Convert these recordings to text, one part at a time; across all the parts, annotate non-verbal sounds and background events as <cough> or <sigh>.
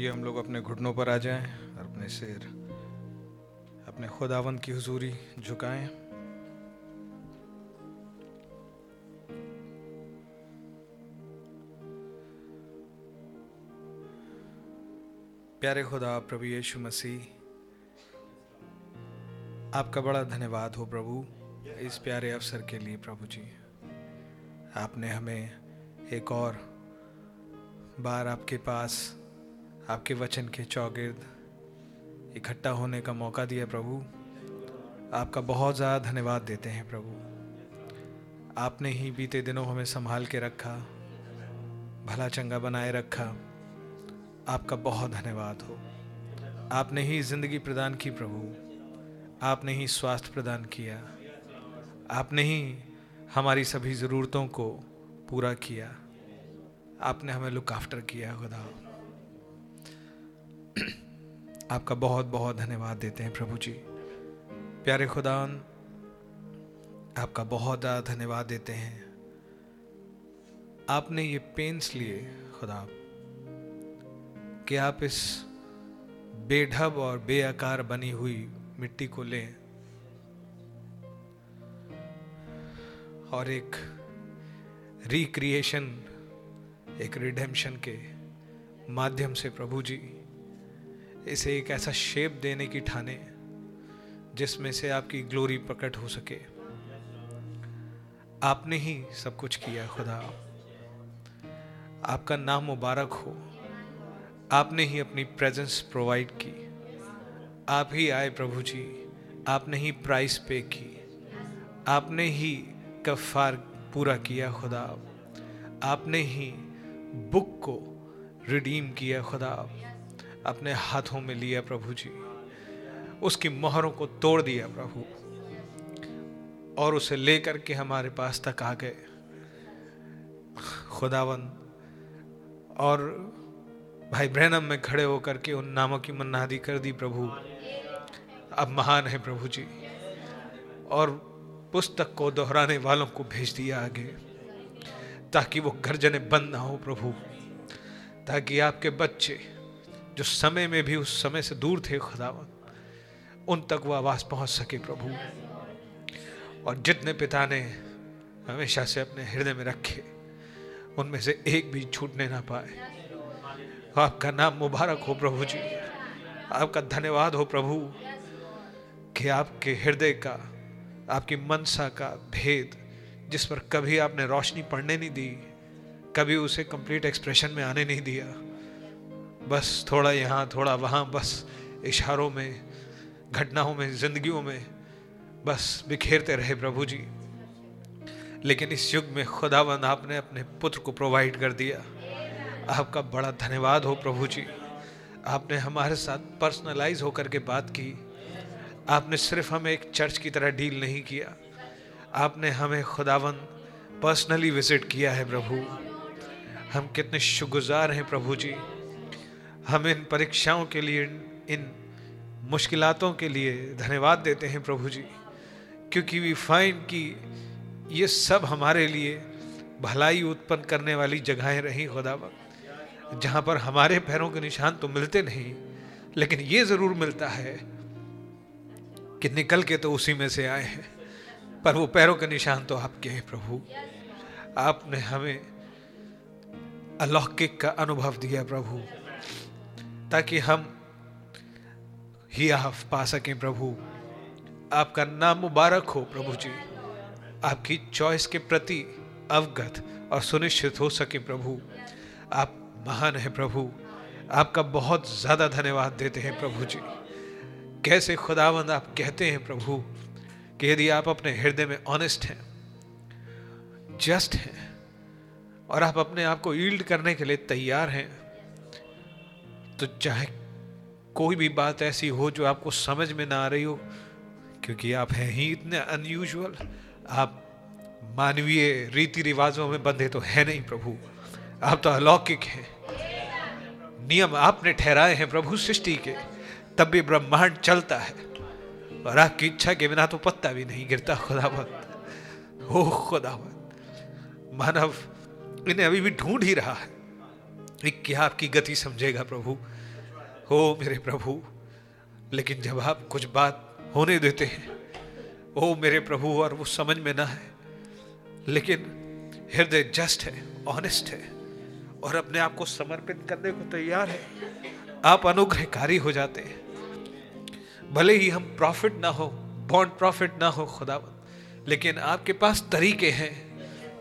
आइए हम लोग अपने घुटनों पर आ जाएँ और अपने सिर, अपने खुदावंद की हुजूरी झुकाएँ। प्यारे खुदा, प्रभु यीशु मसीह, आपका बड़ा धन्यवाद हो प्रभु, इस प्यारे अवसर के लिए प्रभु जी। आपने हमें एक और बार आपके पास आपके वचन के चौगिर्द इकट्ठा होने का मौका दिया प्रभु। आपका बहुत ज़्यादा धन्यवाद देते हैं प्रभु। आपने ही बीते दिनों हमें संभाल के रखा, भला चंगा बनाए रखा। आपका बहुत धन्यवाद हो। आपने ही ज़िंदगी प्रदान की प्रभु। आपने ही स्वास्थ्य प्रदान किया। आपने ही हमारी सभी ज़रूरतों को पूरा किया। आपने हमें लुक आफ्टर किया, खुदा। आपका बहुत बहुत धन्यवाद देते हैं प्रभु जी। प्यारे खुदा आपका बहुत ज़्यादा धन्यवाद देते हैं। आपने ये पेंस लिए, खुदा, कि आप इस बेढब और बेआकार बनी हुई मिट्टी को लें और एक रिक्रिएशन एक रिडेम्पशन के माध्यम से प्रभु जी इसे एक ऐसा शेप देने की ठाने जिसमें से आपकी ग्लोरी प्रकट हो सके। आपने ही सब कुछ किया खुदा। आपका नाम मुबारक हो। आपने ही अपनी प्रेजेंस प्रोवाइड की। आप ही आए प्रभु जी। आपने ही प्राइस पे की। आपने ही कफार पूरा किया, खुदा। आपने ही बुक को रिडीम किया, खुदा। अपने हाथों में लिया प्रभु जी। उसकी मोहरों को तोड़ दिया प्रभु। और उसे लेकर के हमारे पास तक आ गए। खुदावन और भाई ब्रहणम में खड़े होकर के उन नामों की मन्नादी कर दी प्रभु। अब महान है प्रभु जी। और पुस्तक को दोहराने वालों को भेज दिया आगे, ताकि वो गर्जने बंद ना हो प्रभु, ताकि आपके बच्चे जो समय में भी उस समय से दूर थे खुदावन, उन तक वो आवाज़ पहुँच सके प्रभु। और जितने पिता ने हमेशा से अपने हृदय में रखे, उनमें से एक भी छूटने ना पाए। आपका नाम मुबारक हो प्रभु जी। आपका धन्यवाद हो प्रभु कि आपके हृदय का, आपकी मनसा का भेद, जिस पर कभी आपने रोशनी पड़ने नहीं दी, कभी उसे कंप्लीट एक्सप्रेशन में आने नहीं दिया। बस थोड़ा यहाँ, थोड़ा वहाँ, बस इशारों में, घटनाओं में, जिंदगियों में, बस बिखेरते रहे प्रभु जी। लेकिन इस युग में खुदावंद आपने अपने पुत्र को प्रोवाइड कर दिया। आपका बड़ा धन्यवाद हो प्रभु जी। आपने हमारे साथ पर्सनलाइज होकर के बात की। आपने सिर्फ़ हमें एक चर्च की तरह डील नहीं किया। आपने हमें खुदावन पर्सनली विज़िट किया है प्रभु। हम कितने शुगुजार हैं प्रभु जी। हम इन परीक्षाओं के लिए, इन मुश्किलातों के लिए धन्यवाद देते हैं प्रभु जी, क्योंकि वी फाइंड कि ये सब हमारे लिए भलाई उत्पन्न करने वाली जगहें रही खुदावन जहाँ पर हमारे पैरों के निशान तो मिलते नहीं, लेकिन ये ज़रूर मिलता है कि निकल के तो उसी में से आए हैं, पर वो पैरों के निशान तो आपके हैं प्रभु। आपने हमें अलौकिक का अनुभव दिया प्रभु। ताकि हम ही आप पा सकें प्रभु। आपका नाम मुबारक हो प्रभु जी। आपकी चॉइस के प्रति अवगत और सुनिश्चित हो सके प्रभु। आप महान हैं प्रभु। आपका बहुत ज़्यादा धन्यवाद देते हैं प्रभु जी। कैसे खुदावंद आप कहते हैं प्रभु कि यदि आप अपने हृदय में ऑनेस्ट हैं जस्ट हैं और आप अपने आप को ईल्ड करने के लिए तैयार हैं तो चाहे कोई भी बात ऐसी हो जो आपको समझ में ना आ रही हो, क्योंकि आप हैं ही इतने अनयूजुअल आप मानवीय रीति रिवाजों में बंधे तो है नहीं प्रभु। आप तो अलौकिक हैं। नियम आपने ठहराए हैं प्रभु सृष्टि के। तब भी ब्रह्मांड चलता है। और आपकी इच्छा के बिना तो पत्ता भी नहीं गिरता, खुदावत। हो खुदावत। मानव इन्हें अभी भी ढूंढ ही रहा है। क्या आपकी गति समझेगा प्रभु। हो मेरे प्रभु, लेकिन जब आप कुछ बात होने देते हैं, ओ मेरे प्रभु, और वो समझ में ना है, लेकिन हृदय जस्ट है ऑनेस्ट है, और अपने आप को समर्पित करने को तैयार है, आप अनुग्रहकारी हो जाते हैं। भले ही हम प्रॉफिट ना हो बॉन्ड प्रॉफिट ना हो खुदा लेकिन आपके पास तरीके हैं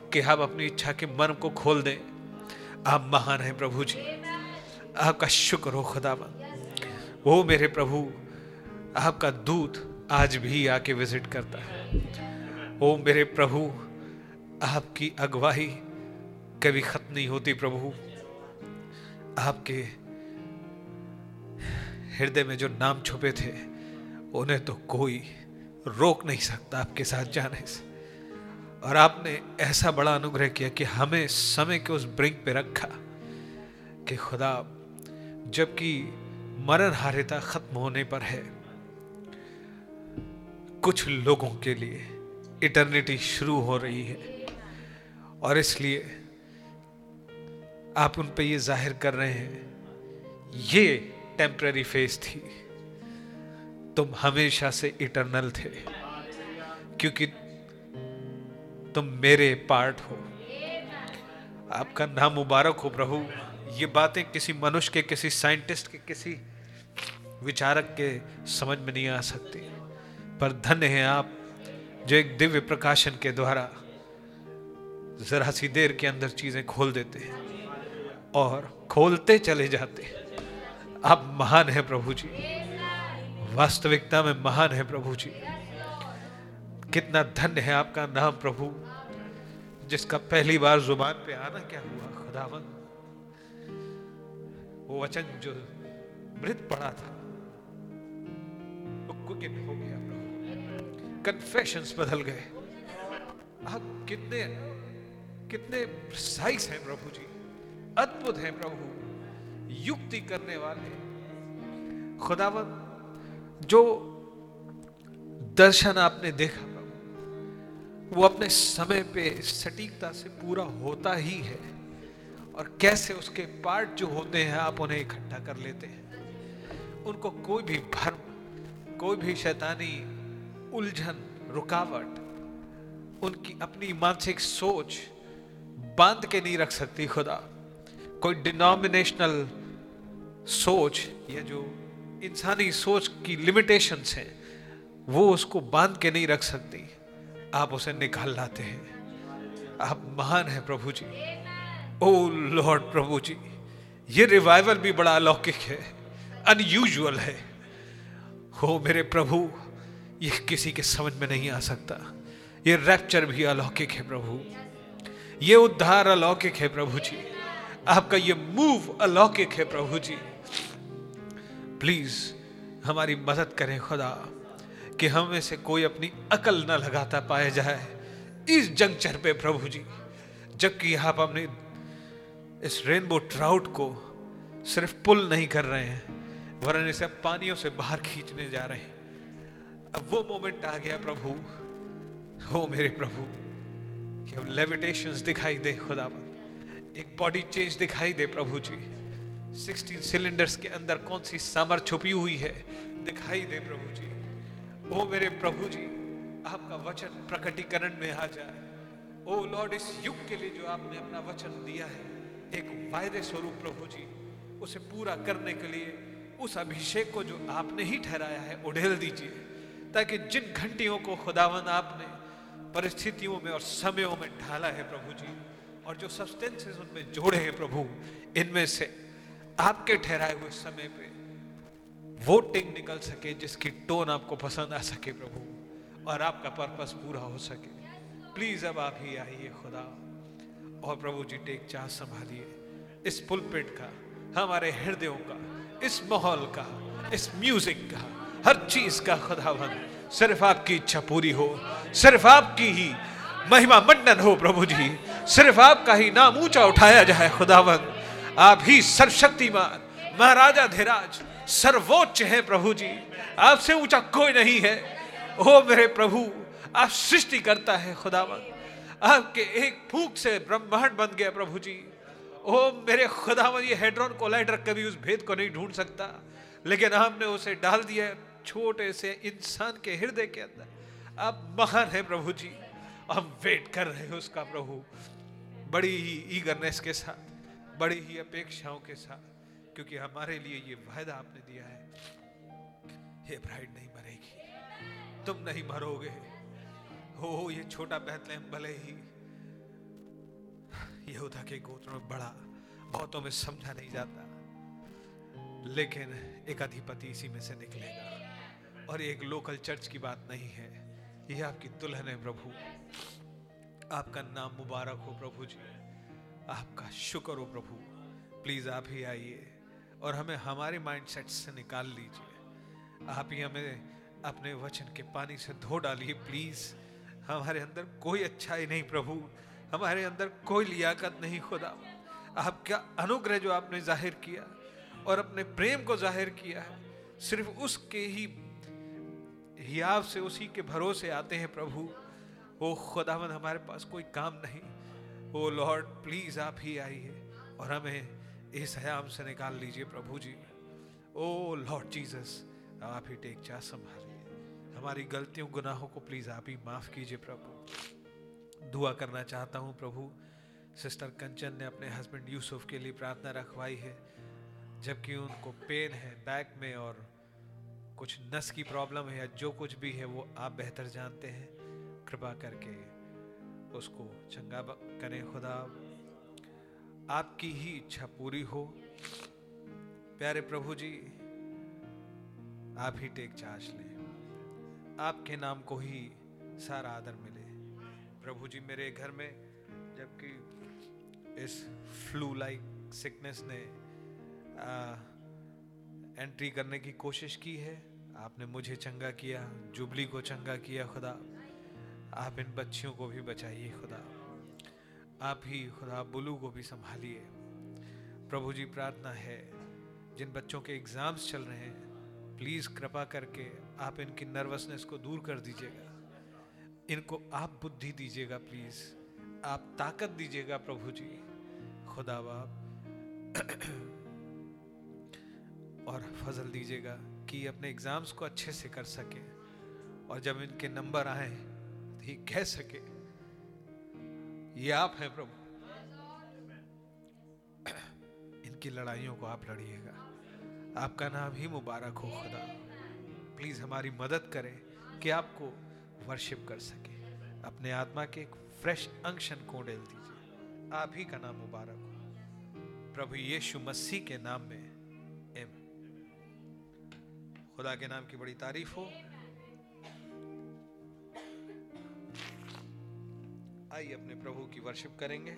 कि आप अपनी इच्छा के मर्म को खोल दें आप महान हैं प्रभु जी। आपका शुक्र हो खुदावन वो मेरे प्रभु, आपका दूत आज भी आके विज़िट करता है। ओ मेरे प्रभु, आपकी अगवाही कभी खत्म नहीं होती प्रभु। आपके हृदय में जो नाम छुपे थे, उन्हें तो कोई रोक नहीं सकता आपके साथ जाने से। और आपने ऐसा बड़ा अनुग्रह किया कि हमें समय के उस ब्रिंक पे रखा कि खुदा, जबकि मरण हारिता खत्म होने पर है, कुछ लोगों के लिए इटर्निटी शुरू हो रही है। और इसलिए आप उन पे ये ज़ाहिर कर रहे हैं, ये टेम्पररी फ़ेज़ थी। तुम हमेशा से इटरनल थे, क्योंकि तुम मेरे पार्ट हो। आपका नाम मुबारक हो प्रभु। ये बातें किसी मनुष्य के, किसी साइंटिस्ट के, किसी विचारक के समझ में नहीं आ सकती। पर धन्य है आप जो एक दिव्य प्रकाशन के द्वारा जरा सी देर के अंदर चीज़ें खोल देते हैं और खोलते चले जाते हैं। आप महान है प्रभु जी। वास्तविकता में महान है प्रभु जी। कितना धन्य है आपका नाम प्रभु, जिसका पहली बार ज़ुबान पे आना क्या हुआ, खुदावन? वो वचन जो मृत पड़ा था वो कुकिन हो गया प्रभु। कन्फेशंस बदल गए। आप कितने कितने प्रिसाइस हैं प्रभु जी। अद्भुत हैं प्रभु। युक्ति करने वाले। खुदावन, जो दर्शन आपने देखा वो अपने समय पे सटीकता से पूरा होता ही है। और कैसे उसके पार्ट जो होते हैं, आप उन्हें इकट्ठा कर लेते हैं। उनको कोई भी भर्म, कोई भी शैतानी, उलझन, रुकावट, उनकी अपनी मानसिक सोच बाँध के नहीं रख सकती खुदा। कोई डिनोमिनेशनल सोच या जो इंसानी सोच की लिमिटेशंस हैं, वो उसको बाँध के नहीं रख सकती। आप उसे निकाल लाते हैं। आप महान है प्रभु जी। ओ लॉर्ड प्रभु जी, ये रिवाइवल भी बड़ा अलौकिक है, अनयूजुअल है। हो मेरे प्रभु, ये किसी के समझ में नहीं आ सकता। ये रैप्चर भी अलौकिक है प्रभु। ये उद्धार अलौकिक है प्रभु जी। आपका ये मूव अलौकिक है प्रभु जी। प्लीज़ हमारी मदद करें खुदा। कि हम में से कोई अपनी अकल न लगाता पाया जाए। इस जंक्चर पे प्रभु जी, जबकि आप अपने इस रेनबो ट्राउट को सिर्फ़ पुल नहीं कर रहे हैं, वरन इसे पानियों से बाहर खींचने जा रहे हैं। अब वो मोमेंट आ गया प्रभु। हो मेरे प्रभु, कि हम लेविटेशंस दिखाई दे खुदा एक बॉडी चेंज दिखाई दे प्रभु जी। 16 सिलेंडर्स के अंदर कौन सी सामर छुपी हुई है, दिखाई दे प्रभु जी। ओ मेरे प्रभु जी, आपका वचन प्रकटीकरण में आ जाए। ओ लॉर्ड, इस युग के लिए जो आपने अपना वचन दिया है, एक वायदे स्वरूप प्रभु जी, उसे पूरा करने के लिए, उस अभिषेक को जो आपने ही ठहराया है, उड़ेल दीजिए, ताकि जिन घंटियों को खुदावन आपने परिस्थितियों में और समयों में ढाला है प्रभु जी, और जो सब्सटेंसेस उनमें जोड़े हैं प्रभु, इनमें से आपके ठहराए हुए समय पे वोटिंग निकल सके जिसकी टोन आपको पसंद आ सके प्रभु, और आपका पर्पस पूरा हो सके। प्लीज़ अब आप ही आइए खुदा, और प्रभु जी टेक चाह संभालिए। इस पुलपिट का, हमारे हृदयों का, इस माहौल का, इस म्यूज़िक का, हर चीज़ का खुदावन सिर्फ़ आपकी इच्छा पूरी हो, सिर्फ़ आपकी ही महिमा मंडन हो प्रभु जी। सिर्फ़ आपका ही नाम ऊँचा उठाया जाए खुदावन आप ही सर्वशक्तिमान, महाराजा धीराज सर्वोच्च है प्रभु जी। आपसे ऊँचा कोई नहीं है। ओ मेरे प्रभु, आप सृष्टि करता है खुदावन आपके एक फूक से ब्रह्मांड बन गया प्रभु जी। ओ मेरे खुदा ये हेड्रॉन कोलाइडर कभी उस भेद को नहीं ढूंढ सकता। लेकिन आपने उसे डाल दिया छोटे से इंसान के हृदय के अंदर। आप महान है प्रभु जी। हम वेट कर रहे हैं उसका प्रभु। बड़ी ही ईगरनेस के साथ, बड़ी ही अपेक्षाओं के साथ। क्योंकि हमारे लिए ये वायदा आपने दिया है। ये ब्राइड नहीं मरेगी। तुम नहीं मरोगे। हो, ये छोटा बहतलेम भले ही यहूदा के गोत्र में बड़ा, बहुतों में समझा नहीं जाता। लेकिन एक अधिपति इसी में से निकलेगा। और एक लोकल चर्च की बात नहीं है। यह आपकी दुल्हन है प्रभु। आपका नाम मुबारक हो प्रभु जी। आपका शुक्र हो प्रभु। प्लीज़ आप ही आइए। और हमें हमारे माइंडसेट से निकाल लीजिए। आप ही हमें अपने वचन के पानी से धो डालिए प्लीज़ हमारे अंदर कोई अच्छाई नहीं प्रभु। हमारे अंदर कोई लियाकत नहीं, खुदा। आपका अनुग्रह जो आपने ज़ाहिर किया और अपने प्रेम को ज़ाहिर किया है, सिर्फ़ उसके ही हियाव से, उसी के भरोसे आते हैं प्रभु। ओ खुदावन हमारे पास कोई काम नहीं। ओ लॉर्ड प्लीज़ आप ही आइए और हमें इस हयाम से निकाल लीजिए प्रभु जी। ओ लॉर्ड जीसस, आप ही टेक चा संभालिए। हमारी गलतियों, गुनाहों को प्लीज़ आप ही माफ़ कीजिए प्रभु। दुआ करना चाहता हूँ प्रभु, सिस्टर कंचन ने अपने हस्बैंड यूसुफ के लिए प्रार्थना रखवाई है, जबकि उनको पेन है बैक में और कुछ नस की प्रॉब्लम है या जो कुछ भी है, वो आप बेहतर जानते हैं। कृपा करके उसको चंगा करें, खुदा। आपकी ही इच्छा पूरी हो। प्यारे प्रभु जी आप ही टेक चार्ज लें। आपके नाम को ही सारा आदर मिले। प्रभु जी मेरे घर में जबकि इस फ्लू लाइक सिकनेस ने आ, एंट्री करने की कोशिश की है आपने मुझे चंगा किया जुबली को चंगा किया खुदा। आप इन बच्चियों को भी बचाइए खुदा। आप ही खुदा बुलू को भी संभालिए। प्रभु जी, प्रार्थना है, जिन बच्चों के एग्ज़ाम्स चल रहे हैं, प्लीज़ कृपा करके आप इनकी नर्वसनेस को दूर कर दीजिएगा। इनको आप बुद्धि दीजिएगा, प्लीज़। आप ताकत दीजिएगा, प्रभु जी। खुदा बाप। और फजल दीजिएगा कि अपने एग्ज़ाम्स को अच्छे से कर सके और जब इनके नंबर आए तो ये कह सके ये आप हैं प्रभु। इनकी लड़ाइयों को आप लड़िएगा। आपका नाम ही मुबारक हो, खुदा। प्लीज़ हमारी मदद करें कि आपको वर्शिप कर सके। अपने आत्मा के एक फ्रेश अंशन को डेल दीजिए। आप ही का नाम मुबारक हो। प्रभु यीशु मसीह के नाम में एम खुदा के नाम की बड़ी तारीफ़ हो। आइए अपने प्रभु की वर्शिप करेंगे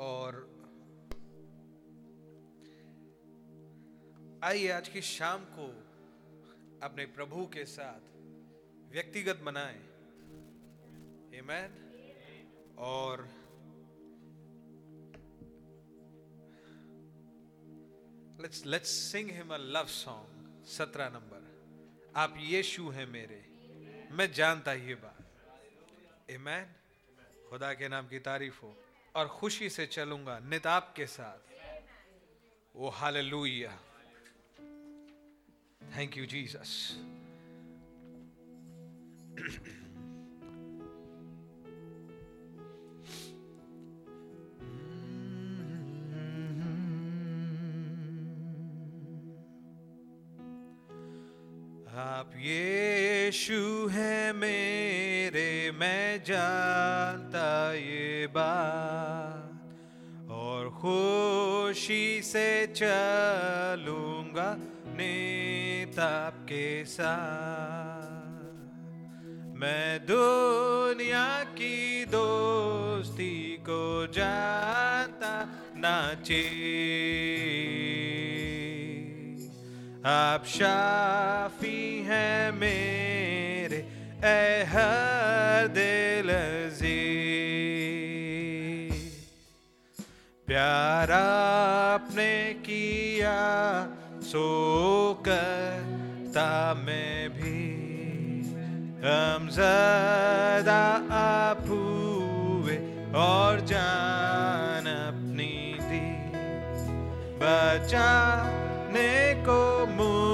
और आइए आज की शाम को अपने प्रभु के साथ व्यक्तिगत बनाएँ Amen. और let's let's sing him a love song सत्रह नंबर। आप यीशु हैं मेरे। मैं जानता ये बात। Amen. खुदा के नाम की तारीफ़ हो। और खुशी से चलूँगा निताब के साथ। वो हालेलुया। Thank you, Jesus. <clears throat> आप यीशु है मेरे, मैं जानता ये बात। और खुशी से चलूँगा नेता आपके साथ। मैं दुनिया की दोस्ती को जानता नाचे आप शाफी हैं मेरे हर दिल प्यार आपने किया सो करता मैं भी। हम सदा आप हुए और जान अपनी दी। बचाने को मुझे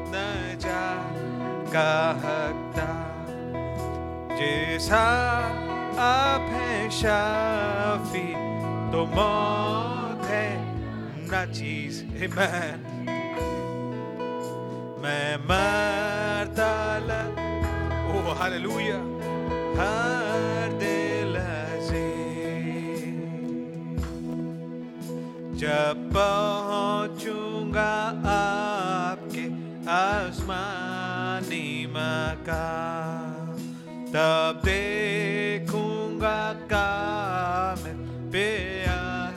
का हकदार जैसा आप हैं शाफी तो मौत है ना चीज़ Amen. मैं मरता ल, ओ, हालेलुया हर दिल से जब पहुंचूँगा मकान तब देखूँगा काम प्यार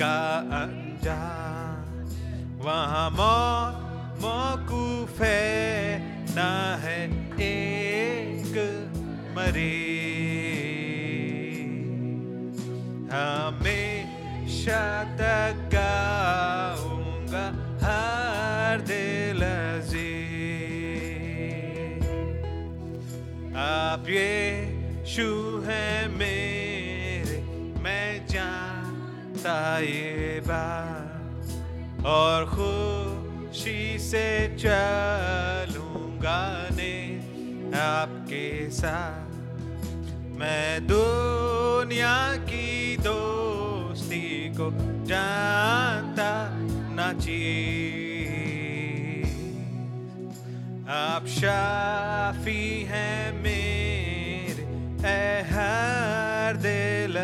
का अंजाम। वहाँ मौत मौकूफ है, ना है एक मरे हमेशा शू है मेरे, मैं जानता ये बात। और खुशी से चलूँगा ने आपके साथ। मैं दुनिया की दोस्ती को जानता ना चीज़। आप शाफी हैं मेरे हर दिल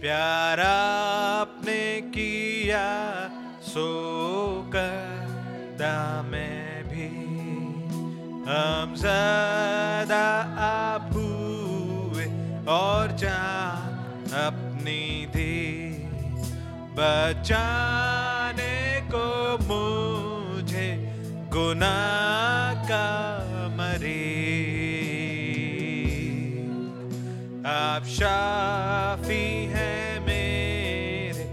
प्यार आपने किया सो करदा मैं भी। हम सदा आप हुए और जान अपनी दी। बचाने को मुझे गुनाह का मरे आप शाफी हैं मेरे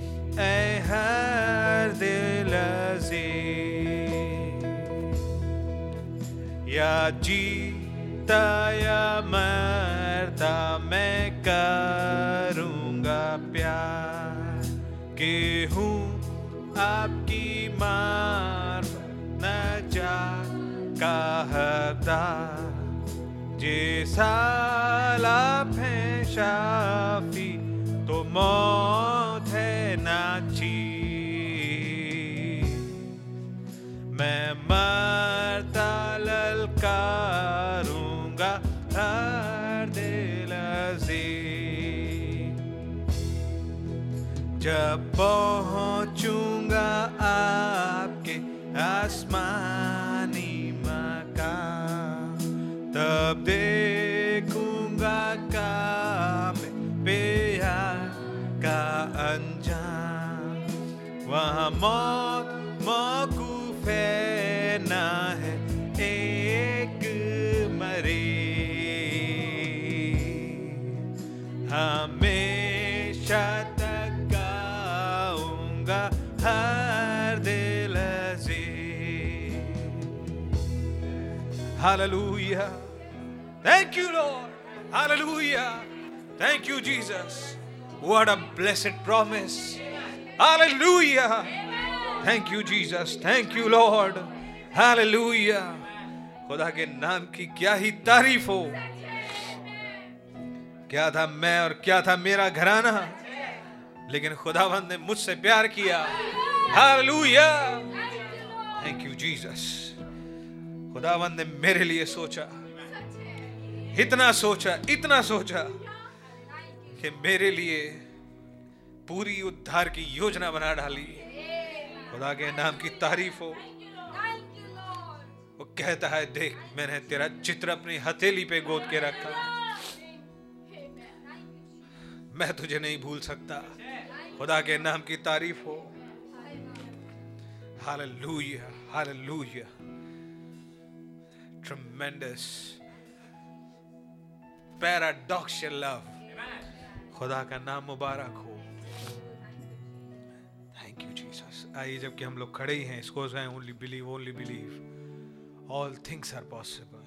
ए हर दिल से या जीता या मरता मैं करूँगा प्यार के हूँ आपकी मार न जा का हकदार जे साल शाफी तो मौत है नाची मैं मरता ललकारूँगा हर दिल से जब पहुंचूँगा आपके आसमानी तब देखूँगा काम प्यार का अंजाम। वहाँ मौत, मौकूफ है, ना है एक मरे। हमेशा तक गाऊँगा हर दिल से Hallelujah. Thank you, Lord. Hallelujah. Thank you, Jesus. What a blessed promise. Hallelujah. Thank you, Jesus. Thank you, Lord. Hallelujah. खुदा के नाम की क्या ही तारीफ़ हो क्या था मैं और क्या था मेरा घराना लेकिन खुदावंद ने मुझसे प्यार किया हालेलुया थैंक यू जीसस खुदावंद ने मेरे लिए सोचा इतना सोचा इतना सोचा कि मेरे लिए पूरी उद्धार की योजना बना डाली। खुदा के नाम की तारीफ़ हो। वो कहता है, देख, मैंने तेरा चित्र अपनी हथेली पे गोद के रखा। मैं तुझे नहीं भूल सकता। खुदा के नाम की तारीफ़ हो। Hallelujah hallelujah. Tremendous paradoxical love खुदा का नाम मुबारक हो। थैंक यू जीसस आइए, जबकि हम लोग खड़े ही हैं, इसको only believe only believe all things are possible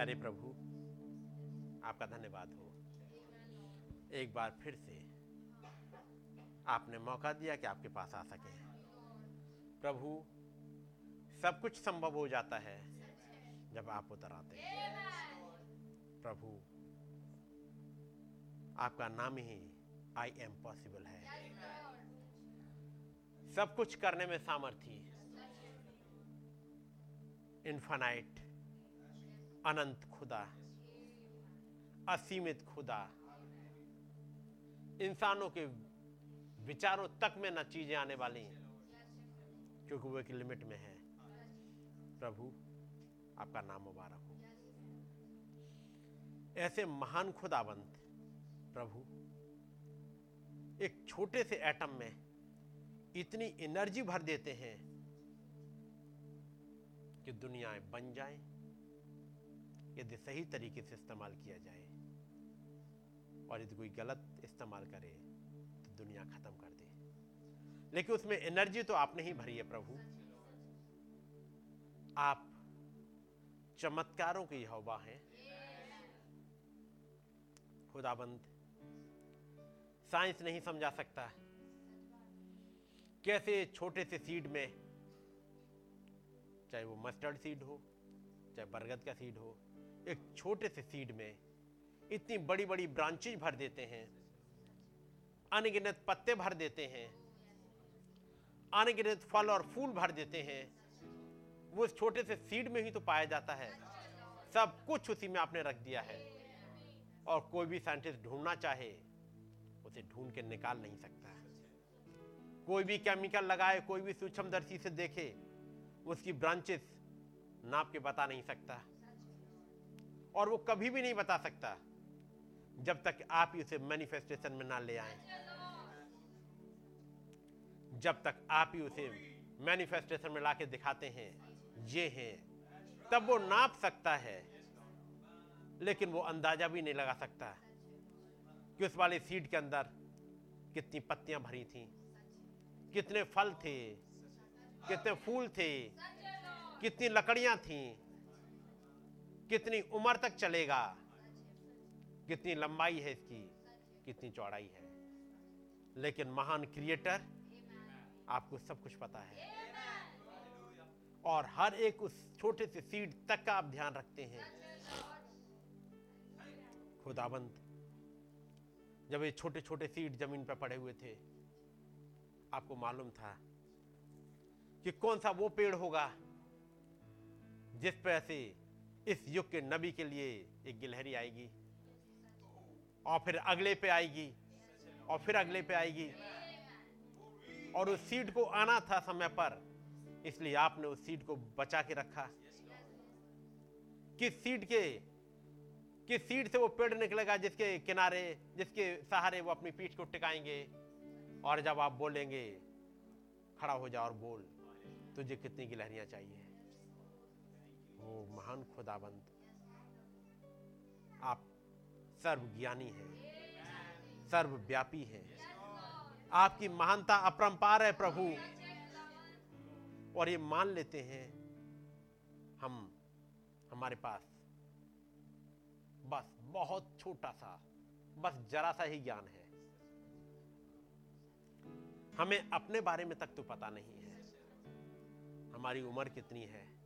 प्यारे प्रभु, आपका धन्यवाद हो। एक बार फिर से आपने मौका दिया कि आपके पास आ सके। प्रभु, सब कुछ संभव हो जाता है जब आप उतर आते हैं। प्रभु, आपका नाम ही आई एम पॉसिबल है। सब कुछ करने में सामर्थ्य इन्फानाइट अनंत खुदा, असीमित खुदा। इंसानों के विचारों तक में न चीज़ें आने वाली हैं, क्योंकि वो एक लिमिट में है। प्रभु, आपका नाम मुबारक हो। ऐसे महान खुदाबंद प्रभु, एक छोटे से एटम में इतनी एनर्जी भर देते हैं कि दुनियाएँ बन जाएँ। यदि सही तरीके से इस्तेमाल किया जाए और यदि कोई गलत इस्तेमाल करे तो दुनिया खत्म कर दे। लेकिन उसमें एनर्जी तो आपने ही भरी है प्रभु। आप चमत्कारों की हवा हैं। खुदाबंद, साइंस नहीं समझा सकता। कैसे छोटे से सीड में, चाहे वो मस्टर्ड सीड हो, चाहे बरगद का सीड हो एक छोटे से सीड में इतनी बड़ी बड़ी ब्रांचेज भर देते हैं। अनगिनत पत्ते भर देते हैं। अनगिनत फल और फूल भर देते हैं। वो इस छोटे से सीड में ही तो पाया जाता है। सब कुछ उसी में आपने रख दिया है। और कोई भी साइंटिस्ट ढूंढना चाहे, उसे ढूंढ के निकाल नहीं सकता। कोई भी केमिकल लगाए, कोई भी सूक्ष्मदर्शी से देखे, उसकी ब्रांचेस नाप के बता नहीं सकता। और वो कभी भी नहीं बता सकता जब तक आप उसे मैनिफेस्टेशन में ना ले आए। जब तक आप ही उसे मैनिफेस्टेशन में लाके दिखाते हैं, ये हैं, तब वो नाप सकता है, लेकिन वो अंदाज़ा भी नहीं लगा सकता कि उस वाले सीड के अंदर कितनी पत्तियाँ भरी थी, कितने फल थे, कितने फूल थे, कितनी लकड़ियाँ थी कितनी उम्र तक चलेगा? कितनी लंबाई है इसकी? कितनी चौड़ाई है? लेकिन महान क्रिएटर आपको सब कुछ पता है। और हर एक उस छोटे से सीड तक का आप ध्यान रखते हैं। खुदाबंद, जब ये छोटे छोटे सीड ज़मीन पर पड़े हुए थे, आपको मालूम था कि कौन सा वो पेड़ होगा जिस पर से इस युग के नबी के लिए एक गिलहरी आएगी और फिर अगले पे आएगी और फिर अगले पे आएगी। और उस सीट को आना था समय पर, इसलिए आपने उस सीट को बचा के रखा। किस सीट के, किस सीट से वो पेड़ निकलेगा जिसके किनारे, जिसके सहारे वो अपनी पीठ को टिकाएँगे और जब आप बोलेंगे, खड़ा हो जा और बोल, तुझे कितनी गिलहरियाँ चाहिए? वो महान खुदाबंद। आप सर्वज्ञानी हैं, सर्वव्यापी हैं। आपकी महानता अपरंपार है प्रभु। और ये मान लेते हैं, हम, हमारे पास बस बहुत छोटा सा, बस जरा सा ही ज्ञान है। हमें अपने बारे में तक तो पता नहीं है। हमारी उम्र कितनी है?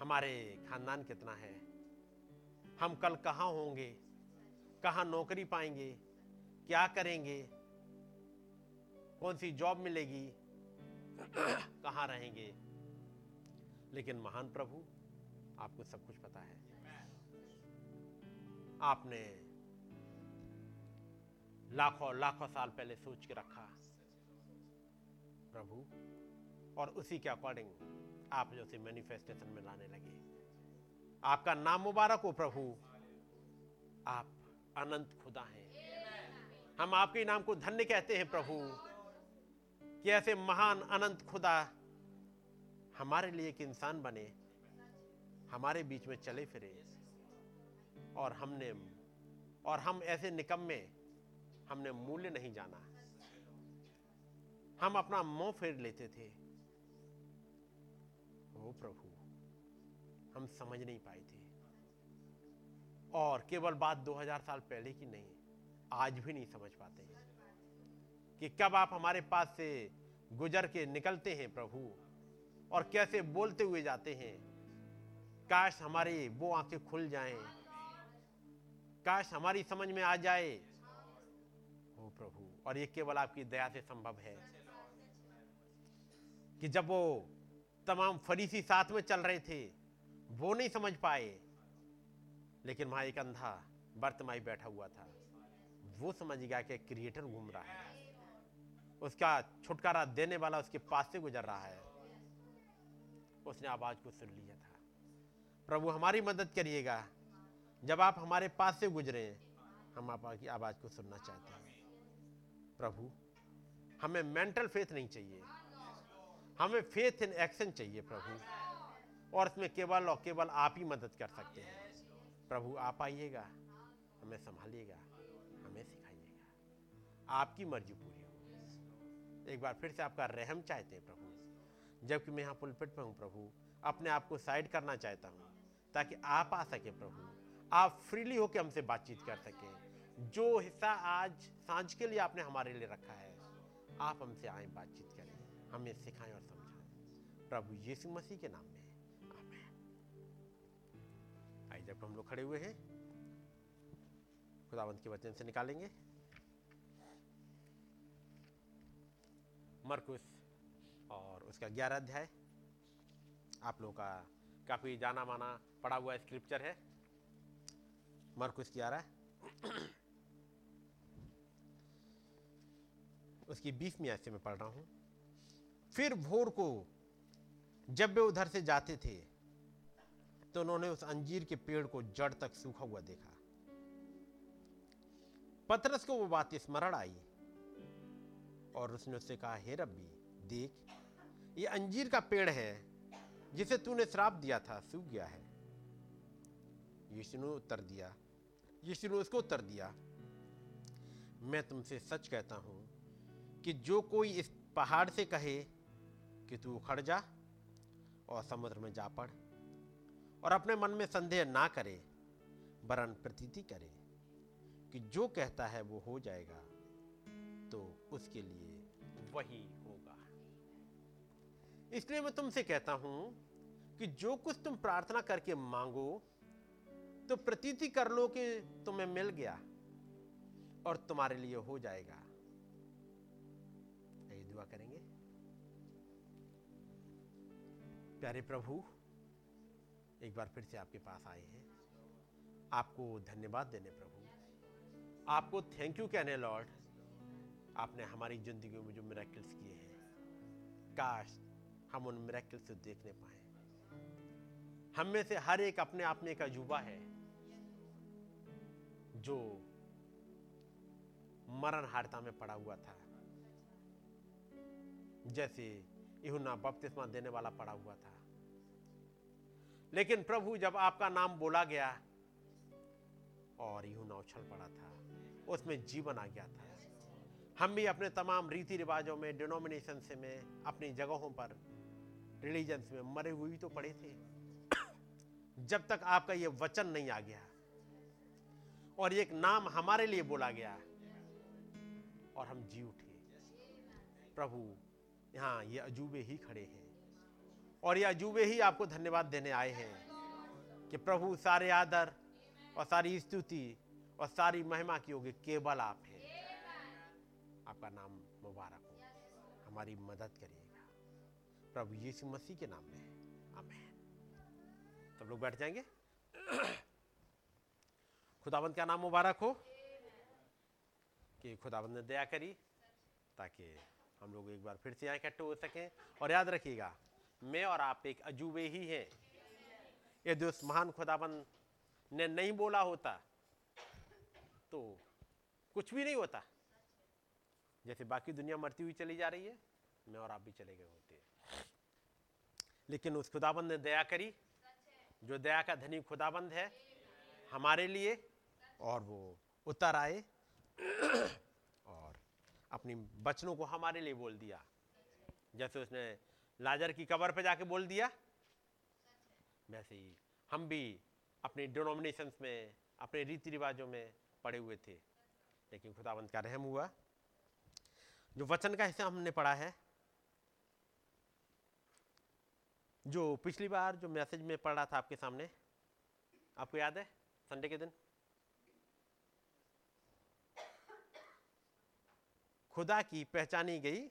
हमारे खानदान कितना है? हम कल कहाँ होंगे? कहाँ नौकरी पाएँगे? क्या करेंगे? कौन सी जॉब मिलेगी? कहाँ रहेंगे? लेकिन महान प्रभु, आपको सब कुछ पता है। आपने लाखों लाखों साल पहले सोच के रखा। प्रभु, और उसी के अकॉर्डिंग आप जो से मैनिफेस्टेशन में लाने लगे। आपका नाम मुबारक हो प्रभु। आप अनंत खुदा हैं। हम आपके नाम को धन्य कहते हैं प्रभु कि ऐसे महान अनंत खुदा हमारे लिए एक इंसान बने, हमारे बीच में चले फिरे और हमने, और हम ऐसे निकम्मे, हमने मूल्य नहीं जाना। हम अपना मुँह फेर लेते थे। ओ प्रभु, हम समझ नहीं पाए थे। और केवल बात 2000 साल पहले की नहीं, आज भी नहीं समझ पाते हैं कि कब आप हमारे पास से गुजर के निकलते हैं प्रभु, और कैसे बोलते हुए जाते हैं। काश हमारी वो आँखें खुल जाएँ। काश हमारी समझ में आ जाए। ओ प्रभु, और ये केवल आपकी दया से संभव है कि जब वो तमाम फरीसी साथ में चल रहे थे, वो नहीं समझ पाए। लेकिन वहाँ एक अंधा बर्तमाई बैठा हुआ था। वो समझ गया कि क्रिएटर घूम रहा है। उसका छुटकारा देने वाला उसके पास से गुजर रहा है। उसने आवाज़ को सुन लिया था। प्रभु, हमारी मदद करिएगा। जब आप हमारे पास से गुजरे, हम आपकी आवाज़ को सुनना चाहते हैं। प्रभु, हमें मेंटल फेथ नहीं चाहिए। हमें फेथ इन एक्शन चाहिए प्रभु। और इसमें केवल और केवल आप ही मदद कर सकते हैं। प्रभु, आप आइएगा, हमें संभालिएगा, हमें सिखाइएगा। आपकी मर्ज़ी पूरी हो। एक बार फिर से आपका रहम चाहते हैं प्रभु। जबकि मैं यहाँ पुलपिट पे हूँ प्रभु, अपने आप को साइड करना चाहता हूँ, ताकि आप आ सके प्रभु। आप फ्रीली होकर हमसे बातचीत कर सकें। जो हिस्सा आज साँझ के लिए आपने हमारे लिए रखा है, आप हमसे आए बातचीत हमें सिखाएँ और समझाएँ। प्रभु यीशु मसीह के नाम में। आइए, जब हम लोग खड़े हुए हैं, खुदावंत के वचन से निकालेंगे। मरकुस और उसका ग्यारह अध्याय। आप लोगों का काफ़ी जाना माना पड़ा हुआ स्क्रिप्चर है। मरकुस ग्यारह। उसकी बीसवीं ऐसे में पढ़ रहा हूँ। फिर भोर को जब वे उधर से जाते थे तो उन्होंने उस अंजीर के पेड़ को जड़ तक सूखा हुआ देखा। पतरस को वो बात स्मरण आई और उसने उससे कहा, हे रब्बी, देख, ये अंजीर का पेड़ है जिसे तूने श्राप दिया था, सूख गया है। यीशु ने उत्तर दिया, यीशु ने उसको उत्तर दिया, मैं तुमसे सच कहता हूँ कि जो कोई इस पहाड़ से कहे कि तू उखड़ जा और समुद्र में जा पड़ और अपने मन में संदेह ना करे, वरन प्रतीति करे कि जो कहता है वो हो जाएगा तो उसके लिए वही होगा। इसलिए मैं तुमसे कहता हूँ कि जो कुछ तुम प्रार्थना करके मांगो तो प्रतीति कर लो कि तुम्हें मिल गया और तुम्हारे लिए हो जाएगा। ये दुआ करेंगे। प्यारे प्रभु, एक बार फिर से आपके पास आए हैं। आपको धन्यवाद देने प्रभु। आपको थैंक यू कहने लॉर्ड आपने हमारी ज़िंदगी में जो मेरेकल्स किए हैं, काश हम उन मेरेकल्स से देखने पाए। हम में से हर एक अपने आप में एक अजूबा है, जो मरण हारता में पड़ा हुआ था। जैसे यूना बपतिस्मा देने वाला पड़ा हुआ था। लेकिन प्रभु जब आपका नाम बोला गया और यूना उछल पड़ा था, उसमें जीवन आ गया था। हम भी अपने तमाम रीति रिवाजों में डिनोमिनेशन से में, अपनी जगहों पर रिलीजन्स में मरे हुए तो पड़े थे। जब तक आपका ये वचन नहीं आ गया और एक नाम हमारे लिए बोला गया और हम जी उठे। प्रभु यहाँ ये अजूबे ही खड़े हैं। और ये अजूबे ही आपको धन्यवाद देने आए हैं कि प्रभु सारे आदर और सारी स्तुति और सारी महिमा की होगी केवल आप हैं। आपका नाम मुबारक हो। हमारी मदद करिएगा। प्रभु यीशु मसीह के नाम में आमेन। सब लोग बैठ जाएँगे? <clears throat> खुदाबंद का नाम मुबारक हो। कि खुदाबंद ने दया करी ताकि हम लोग एक बार फिर से यहाँ इकट्ठे हो सकें। और याद रखिएगा, मैं और आप एक अजूबे ही हैं। यदि उस महान खुदाबंद ने नहीं बोला होता तो कुछ भी नहीं होता। जैसे बाकी दुनिया मरती हुई चली जा रही है, मैं और आप भी चले गए होते लेकिन उस खुदाबंद ने दया करी, जो दया का धनी खुदाबंद है हमारे लिए, और वो उतर आए। अपनी बचनों को हमारे लिए बोल दिया। जैसे उसने लाजर की कबर पे जाके बोल दिया। वैसे ही हम भी अपने डिनोमिनेशंस में, अपने रीति रिवाजों में पड़े हुए थे। लेकिन खुदावंत का रहम हुआ। जो वचन का हिस्सा हमने पढ़ा है, जो पिछली बार जो मैसेज में पढ़ रहा था आपके सामने, आपको याद है? संडे के दिन? खुदा की पहचानी गई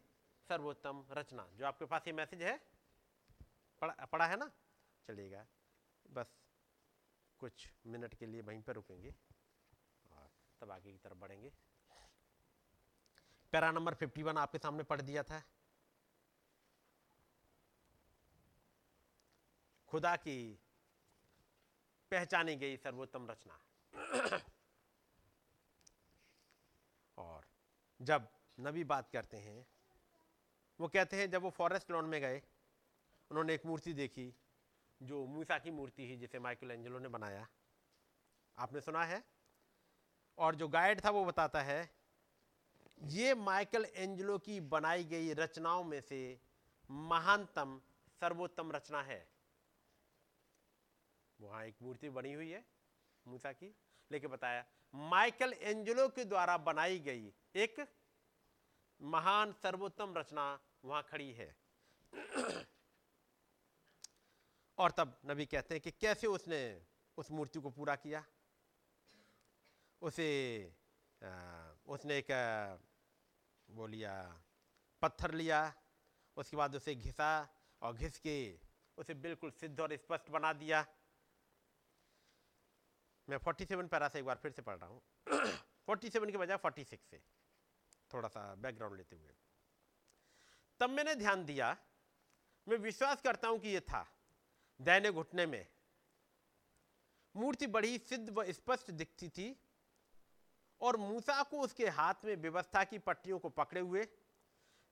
सर्वोत्तम रचना, जो आपके पास ये मैसेज है। पढ़ा पढ़ा है ना? चलिएगा। बस कुछ मिनट के लिए वहीं पर रुकेंगे और तब आगे की तरफ़ बढ़ेंगे। पैरा नंबर 51 आपके सामने पढ़ दिया था। खुदा की पहचानी गई सर्वोत्तम रचना। <coughs> और जब नबी बात करते हैं। वो कहते हैं, जब वो फॉरेस्ट लॉन में गए, उन्होंने एक मूर्ति देखी, जो मूसा की मूर्ति ही जिसे माइकल एंजलो ने बनाया। आपने सुना है? और जो गाइड था, वो बताता है, ये माइकल एंजलो की बनाई गई रचनाओं में से महानतम, सर्वोत्तम रचना है। वहाँ एक मूर्ति बनी हुई है, मूसा की, लेके बताया, माइकल एंजलो के द्वारा बनाई गई एक महान सर्वोत्तम रचना वहाँ खड़ी है। <clears throat> और तब नबी कहते हैं कि कैसे उसने उस मूर्ति को पूरा किया? उसे आ, उसने एक वो लिया पत्थर लिया उसके बाद उसे घिसा और घिस के उसे बिल्कुल सिद्ध और स्पष्ट बना दिया। मैं 47 पैरा से एक बार फिर से पढ़ रहा हूँ। <clears throat> 47 के बजाय 46 से। थोड़ा सा बैकग्राउंड लेते हुए। तब मैंने ध्यान दिया, मैं विश्वास करता हूँ कि यह था दैने घुटने में। मूर्ति बड़ी सिद्ध व स्पष्ट दिखती थी और मूसा को उसके हाथ में व्यवस्था की पट्टियों को पकड़े हुए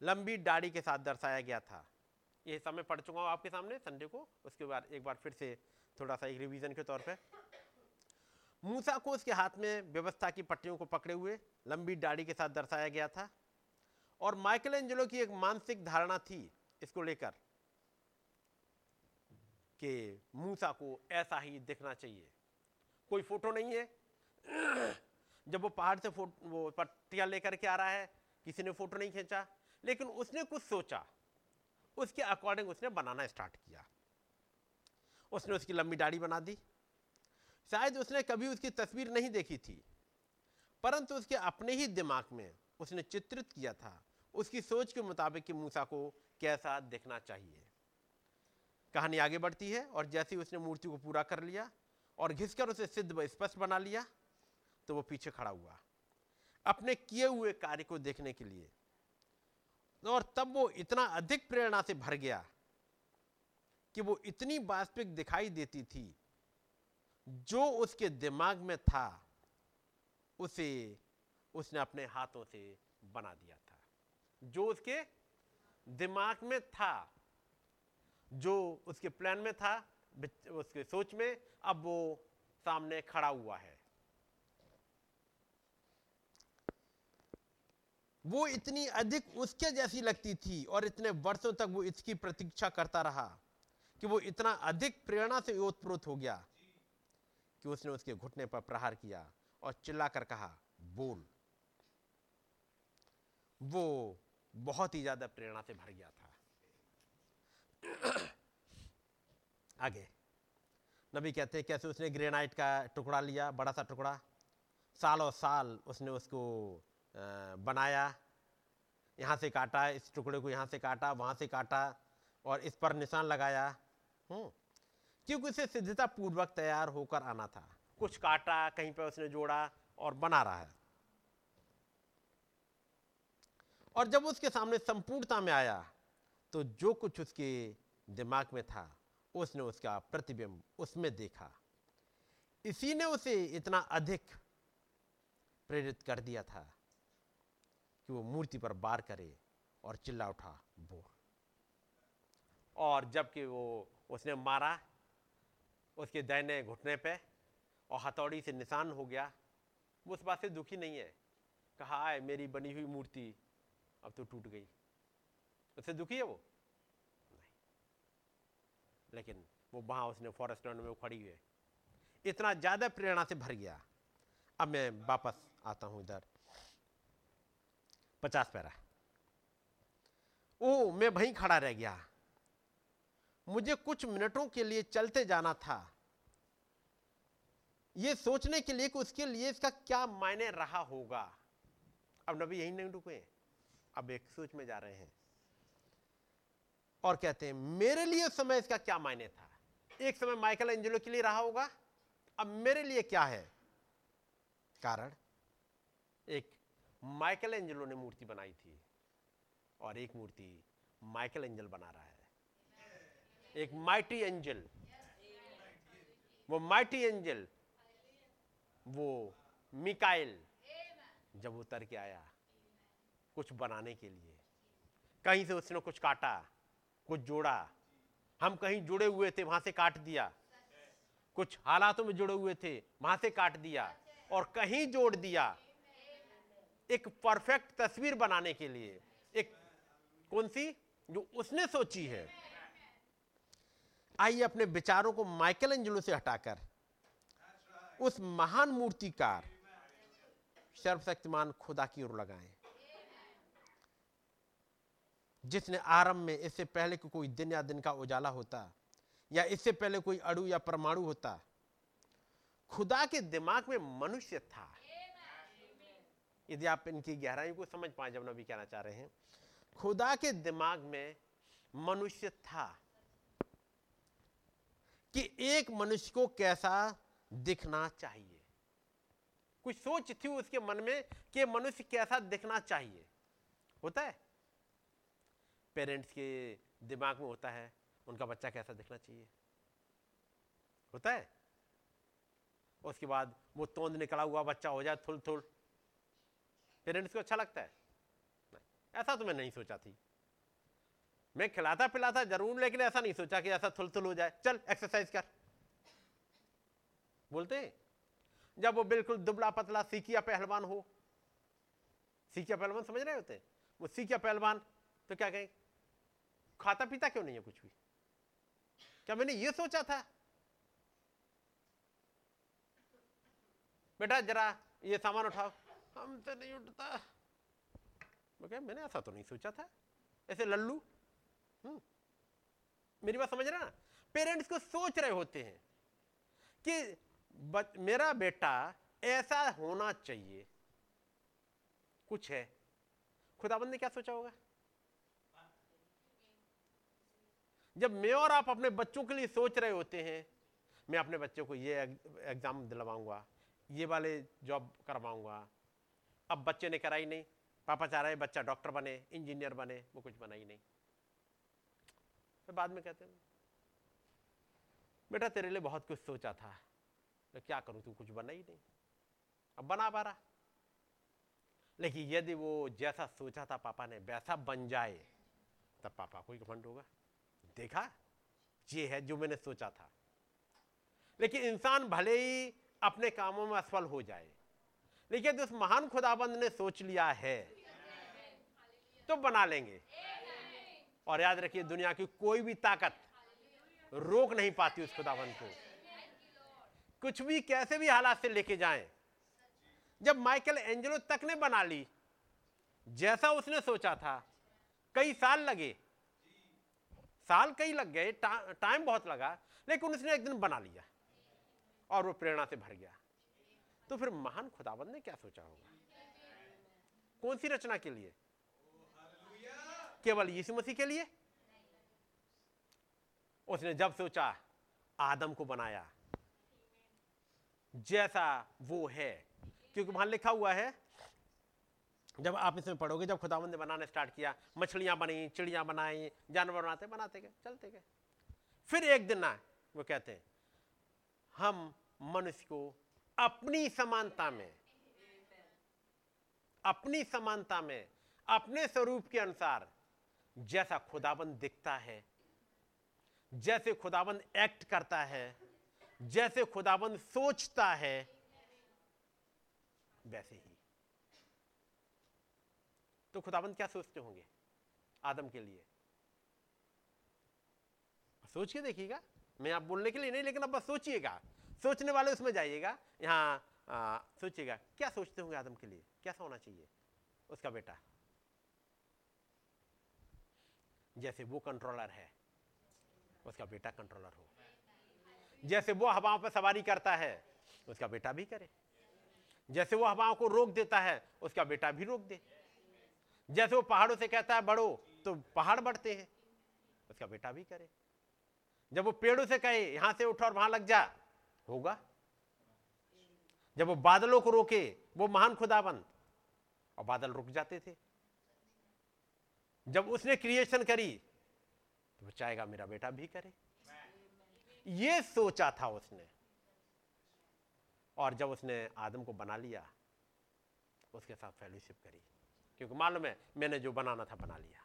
लंबी दाढ़ी के साथ दर्शाया गया था। ये समय पढ़ चुका हूँ आपके सामने, संडे को। उसके बाद एक बार फिर से थोड़ा सा एक रिवीजन के तौर पे। मूसा को उसके हाथ में व्यवस्था की पट्टियों को पकड़े हुए लंबी दाढ़ी के साथ दर्शाया गया था और माइकल एंजलो की एक मानसिक धारणा थी इसको लेकर कि मूसा को ऐसा ही दिखना चाहिए। कोई फ़ोटो नहीं है। जब वो पहाड़ से फ़ोटो वो पट्टियाँ लेकर के आ रहा है, किसी ने फ़ोटो नहीं खींचा, लेकिन उसने कुछ सोचा। उसके अकॉर्डिंग उसने बनाना स्टार्ट किया। उसने उसकी लंबी दाढ़ी बना दी। शायद उसने कभी उसकी तस्वीर नहीं देखी थी, परंतु उसके अपने ही दिमाग में उसने चित्रित किया था। उसकी सोच के मुताबिक कि मूसा को कैसा देखना चाहिए। कहानी आगे बढ़ती है और जैसे ही उसने मूर्ति को पूरा कर लिया और घिसकर उसे सिद्ध व स्पष्ट बना लिया तो वो पीछे खड़ा हुआ अपने किए हुए कार्य को देखने के लिए। और तब वो इतना अधिक प्रेरणा से भर गया कि वो इतनी वास्तविक दिखाई देती थी जो उसके दिमाग में था, उसे, उसने अपने हाथों से बना दिया था। जो उसके दिमाग में था, जो उसके प्लान में था उसके सोच में, अब वो सामने खड़ा हुआ है। वो इतनी अधिक उसके जैसी लगती थी और इतने वर्षों तक वो इसकी प्रतीक्षा करता रहा कि वो इतना अधिक प्रेरणा से ओतप्रोत हो गया कि उसने उसके घुटने पर प्रहार किया और चिल्लाकर कहा, बोल। वो बहुत ही ज़्यादा प्रेरणा से भर गया था। <clears throat> आगे। नबी कहते हैं, कैसे उसने ग्रेनाइट का टुकड़ा लिया, बड़ा सा टुकड़ा? सालों साल उसने उसको बनाया, यहाँ से काटा, इस टुकड़े को यहाँ से काटा, वहाँ से काटा और इस पर निशान लगाया। हम्म। क्योंकि उसे सिद्धता पूर्वक तैयार होकर आना था। कुछ काटा, कहीं पर उसने जोड़ा और बना रहा है। और जब उसके सामने संपूर्णता में आया तो जो कुछ उसके दिमाग में था, उसने उसका प्रतिबिंब उसमें देखा। इसी ने उसे इतना अधिक प्रेरित कर दिया था कि वो मूर्ति पर बार करे और चिल्ला उठा, बोल। और जबकि वो, उसने मारा उसके दैने घुटने पे और हथौड़ी से निशान हो गया। वो उस बात से दुखी नहीं है। कहा है मेरी बनी हुई मूर्ति, अब तो टूट गई। उससे दुखी है वो? नहीं। लेकिन वो वहाँ उसने फॉरेस्ट लैंड में खड़ी हुई इतना ज़्यादा प्रेरणा से भर गया। अब मैं वापस आता हूँ इधर। पचास पैरा। ओ मैं वहीं खड़ा रह गया। मुझे कुछ मिनटों के लिए चलते जाना था। ये सोचने के लिए कि उसके लिए इसका क्या मायने रहा होगा। अब नबी यही नहीं रुके, अब एक सोच में जा रहे हैं। और कहते हैं, मेरे लिए उस समय इसका क्या मायने था? एक समय माइकल एंजेलो के लिए रहा होगा, अब मेरे लिए क्या है? कारण, एक माइकल एंजलो ने मूर्ति बनाई थी और एक मूर्ति माइकल एंजल बना रहा है। एक माइटी एंजल वो माइटी एंजल वो मिकाइल जब उतर के आया कुछ बनाने के लिए। कहीं से उसने कुछ काटा, कुछ जोड़ा। हम कहीं जुड़े हुए थे, वहाँ से काट दिया। कुछ हालातों में जुड़े हुए थे, वहाँ से काट दिया और कहीं जोड़ दिया। एक परफेक्ट तस्वीर बनाने के लिए। एक कौन सी? जो उसने सोची है। आइए अपने विचारों को माइकल एंजलो से हटाकर, उस महान मूर्तिकार, सर्वशक्तिमान खुदा की ओर लगाएँ, जिसने आरंभ में इससे पहले कि कोई दिन या दिन का उजाला होता, या इससे पहले कोई अड़ु या परमाणु होता, खुदा के दिमाग में मनुष्य था। यदि आप इनकी गहराई को समझ पाए जब नबी कहना चाह रहे हैं, खुदा के दिमाग में मनुष्य था। कि एक मनुष्य को कैसा दिखना चाहिए। कुछ सोच थी उसके मन में कि मनुष्य कैसा दिखना चाहिए। होता है? पेरेंट्स के दिमाग में होता है, उनका बच्चा कैसा दिखना चाहिए। होता है? उसके बाद वो तोंद निकला हुआ बच्चा हो जाए थुल थुल पेरेंट्स को अच्छा लगता है? ऐसा तो मैं नहीं सोचा थी। मैं खिलाता पिलाता ज़रूर, लेकिन ऐसा नहीं सोचा कि ऐसा थुल थुल हो जाए। चल एक्सरसाइज कर। बोलते हैं, जब वो बिल्कुल दुबला पतला सीखिया पहलवान हो। सीखिया पहलवान समझ रहे होते? वो सीखिया पहलवान तो क्या कहें? खाता पीता क्यों नहीं है कुछ भी? क्या मैंने ये सोचा था? बेटा, जरा ये सामान उठाओ। हमसे नहीं उठता। मैं मैंने ऐसा तो नहीं सोचा था। ऐसे लल्लू मेरी बात समझ रहे ना? पेरेंट्स को सोच रहे होते हैं कि मेरा बेटा ऐसा होना चाहिए। कुछ है। खुदाबंद ने क्या सोचा होगा? जब मैं और आप अपने बच्चों के लिए सोच रहे होते हैं, मैं अपने बच्चों को ये एग्ज़ाम दिलवाऊँगा, ये वाले जॉब करवाऊँगा। अब बच्चे ने कराई नहीं। पापा चाह रहे बच्चा डॉक्टर बने इंजीनियर बने, वो कुछ बना ही नहीं। फिर बाद में कहते हैं, बेटा, तेरे लिए बहुत कुछ सोचा था। तो क्या करूँ? तू कुछ बना ही नहीं। अब बना पा रहा लेकिन यदि वो जैसा सोचा था पापा ने, वैसा बन जाए, तब पापा को ही घमंड होगा। देखा? ये है जो मैंने सोचा था। लेकिन इंसान भले ही अपने कामों में असफल हो जाए, लेकिन उस महान खुदाबंद ने सोच लिया है तो बना लेंगे। और याद रखिए दुनिया की कोई भी ताकत रोक नहीं पाती उस खुदाबंद को। कुछ भी कैसे भी हालात से लेके जाएँ जब माइकल एंजलो तक ने बना ली जैसा उसने सोचा था कई साल लगे। साल कई लग गए टा, टाइम बहुत लगा लेकिन उसने एक दिन बना लिया और वो प्रेरणा से भर गया। तो फिर महान खुदाबंद ने क्या सोचा होगा? कौन सी रचना के लिए? केवल यीशु मसीह के लिए? उसने जब सोचा, आदम को बनाया, जैसा वो है, क्योंकि वहाँ लिखा हुआ है, जब आप इसमें पढ़ोगे, जब खुदावंद ने बनाने स्टार्ट किया, मछलियाँ बनी, चिड़ियाँ बनाई, जानवर बनाते बनाते गए, चलते गए। फिर एक दिन ना वो कहते हैं हम मनुष्य को अपनी समानता में, अपनी समानता में, अपने स्वरूप के अनुसार जैसा खुदाबंद दिखता है, जैसे खुदाबंद एक्ट करता है, जैसे खुदाबंद सोचता है, वैसे ही। तो खुदाबंद क्या सोचते होंगे आदम के लिए? सोच के देखिएगा। मैं आप बोलने के लिए नहीं, लेकिन अब बस सोचिएगा। सोचने वाले उसमें जाइएगा। यहाँ सोचिएगा। क्या सोचते होंगे आदम के लिए? कैसा होना चाहिए उसका बेटा? जैसे वो कंट्रोलर है, उसका बेटा कंट्रोलर हो। जैसे वो हवाओं पर सवारी करता है, उसका बेटा भी करे। जैसे वो हवाओं को रोक देता है, उसका बेटा भी रोक दे। जैसे वो पहाड़ों से कहता है, बढ़ो तो पहाड़ बढ़ते हैं, उसका बेटा भी करे। जब वो पेड़ों से कहे, यहाँ से उठ और वहाँ लग जा, होगा। जब वो बादलों को रोके, वो महान खुदाबंद, और बादल रुक जाते थे। जब उसने क्रिएशन करी तो चाहेगा मेरा बेटा भी करे। ये सोचा था उसने। और जब उसने आदम को बना लिया, उसके साथ फेलोशिप करी। क्योंकि मालूम है, मैंने जो बनाना था बना लिया।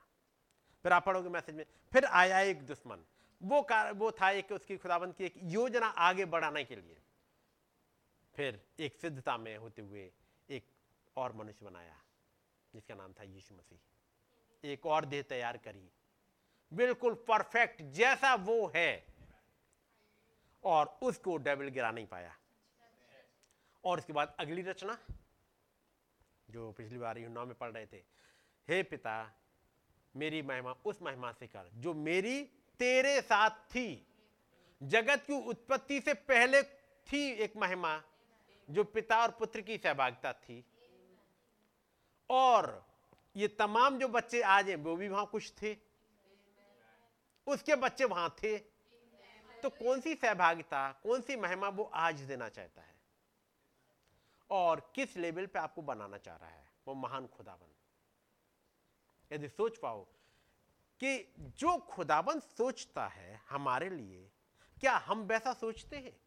फिर आप पढ़ोगे मैसेज में, फिर आया एक दुश्मन। वो कार, वो था एक उसकी खुदाबंद की एक योजना आगे बढ़ाने के लिए। फिर एक सिद्धता में होते हुए एक और मनुष्य बनाया, जिसका नाम था यीशु मसीह। एक और देह तैयार करी। बिल्कुल परफेक्ट जैसा वो है। और उसको डेविल गिरा नहीं पाया। और इसके बाद अगली रचना, जो पिछली बार युना में पढ़ रहे थे। हे पिता, मेरी महिमा उस महिमा से कर, जो मेरी तेरे साथ थी। जगत की उत्पत्ति से पहले थी एक महिमा, जो पिता और पुत्र की सहभागिता थी। और ये तमाम जो बच्चे आज हैं, वो भी वहाँ कुछ थे। उसके बच्चे वहाँ थे। तो कौन सी सहभागिता, कौन सी महिमा वो आज देना चाहता है? और किस लेवल पे आपको बनाना चाह रहा है? वो महान खुदाबंद। यदि सोच पाओ कि जो खुदाबंद सोचता है हमारे लिए, क्या हम वैसा सोचते हैं?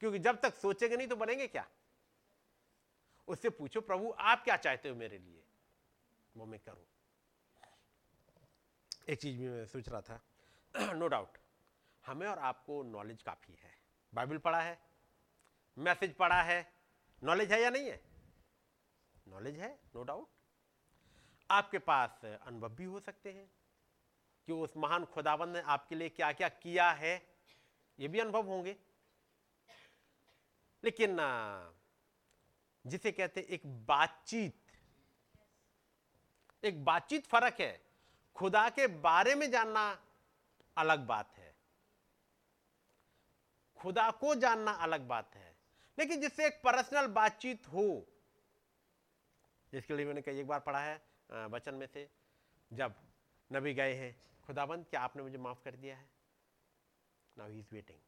क्योंकि जब तक सोचेंगे नहीं तो बनेंगे क्या? उससे पूछो, प्रभु, आप क्या चाहते हो मेरे लिए? वो मैं करूँ। एक चीज़ भी मैं सोच रहा था। <clears throat> नो डाउट हमें और आपको नॉलेज काफ़ी है। बाइबल पढ़ा है? मैसेज पढ़ा है? नॉलेज है या नहीं है? नॉलेज है नो डाउट आपके पास अनुभव भी हो सकते हैं कि उस महान खुदाबंद ने आपके लिए क्या क्या किया है। ये भी अनुभव होंगे। लेकिन जिसे कहते एक बातचीत। एक बातचीत फ़र्क है। खुदा के बारे में जानना अलग बात है। खुदा को जानना अलग बात है। लेकिन जिससे एक पर्सनल बातचीत हो, जिसके लिए मैंने कई एक बार पढ़ा है वचन में से, जब नबी गए हैं, खुदाबंद, क्या आपने मुझे माफ़ कर दिया है? नाउ ही इज़ वेटिंग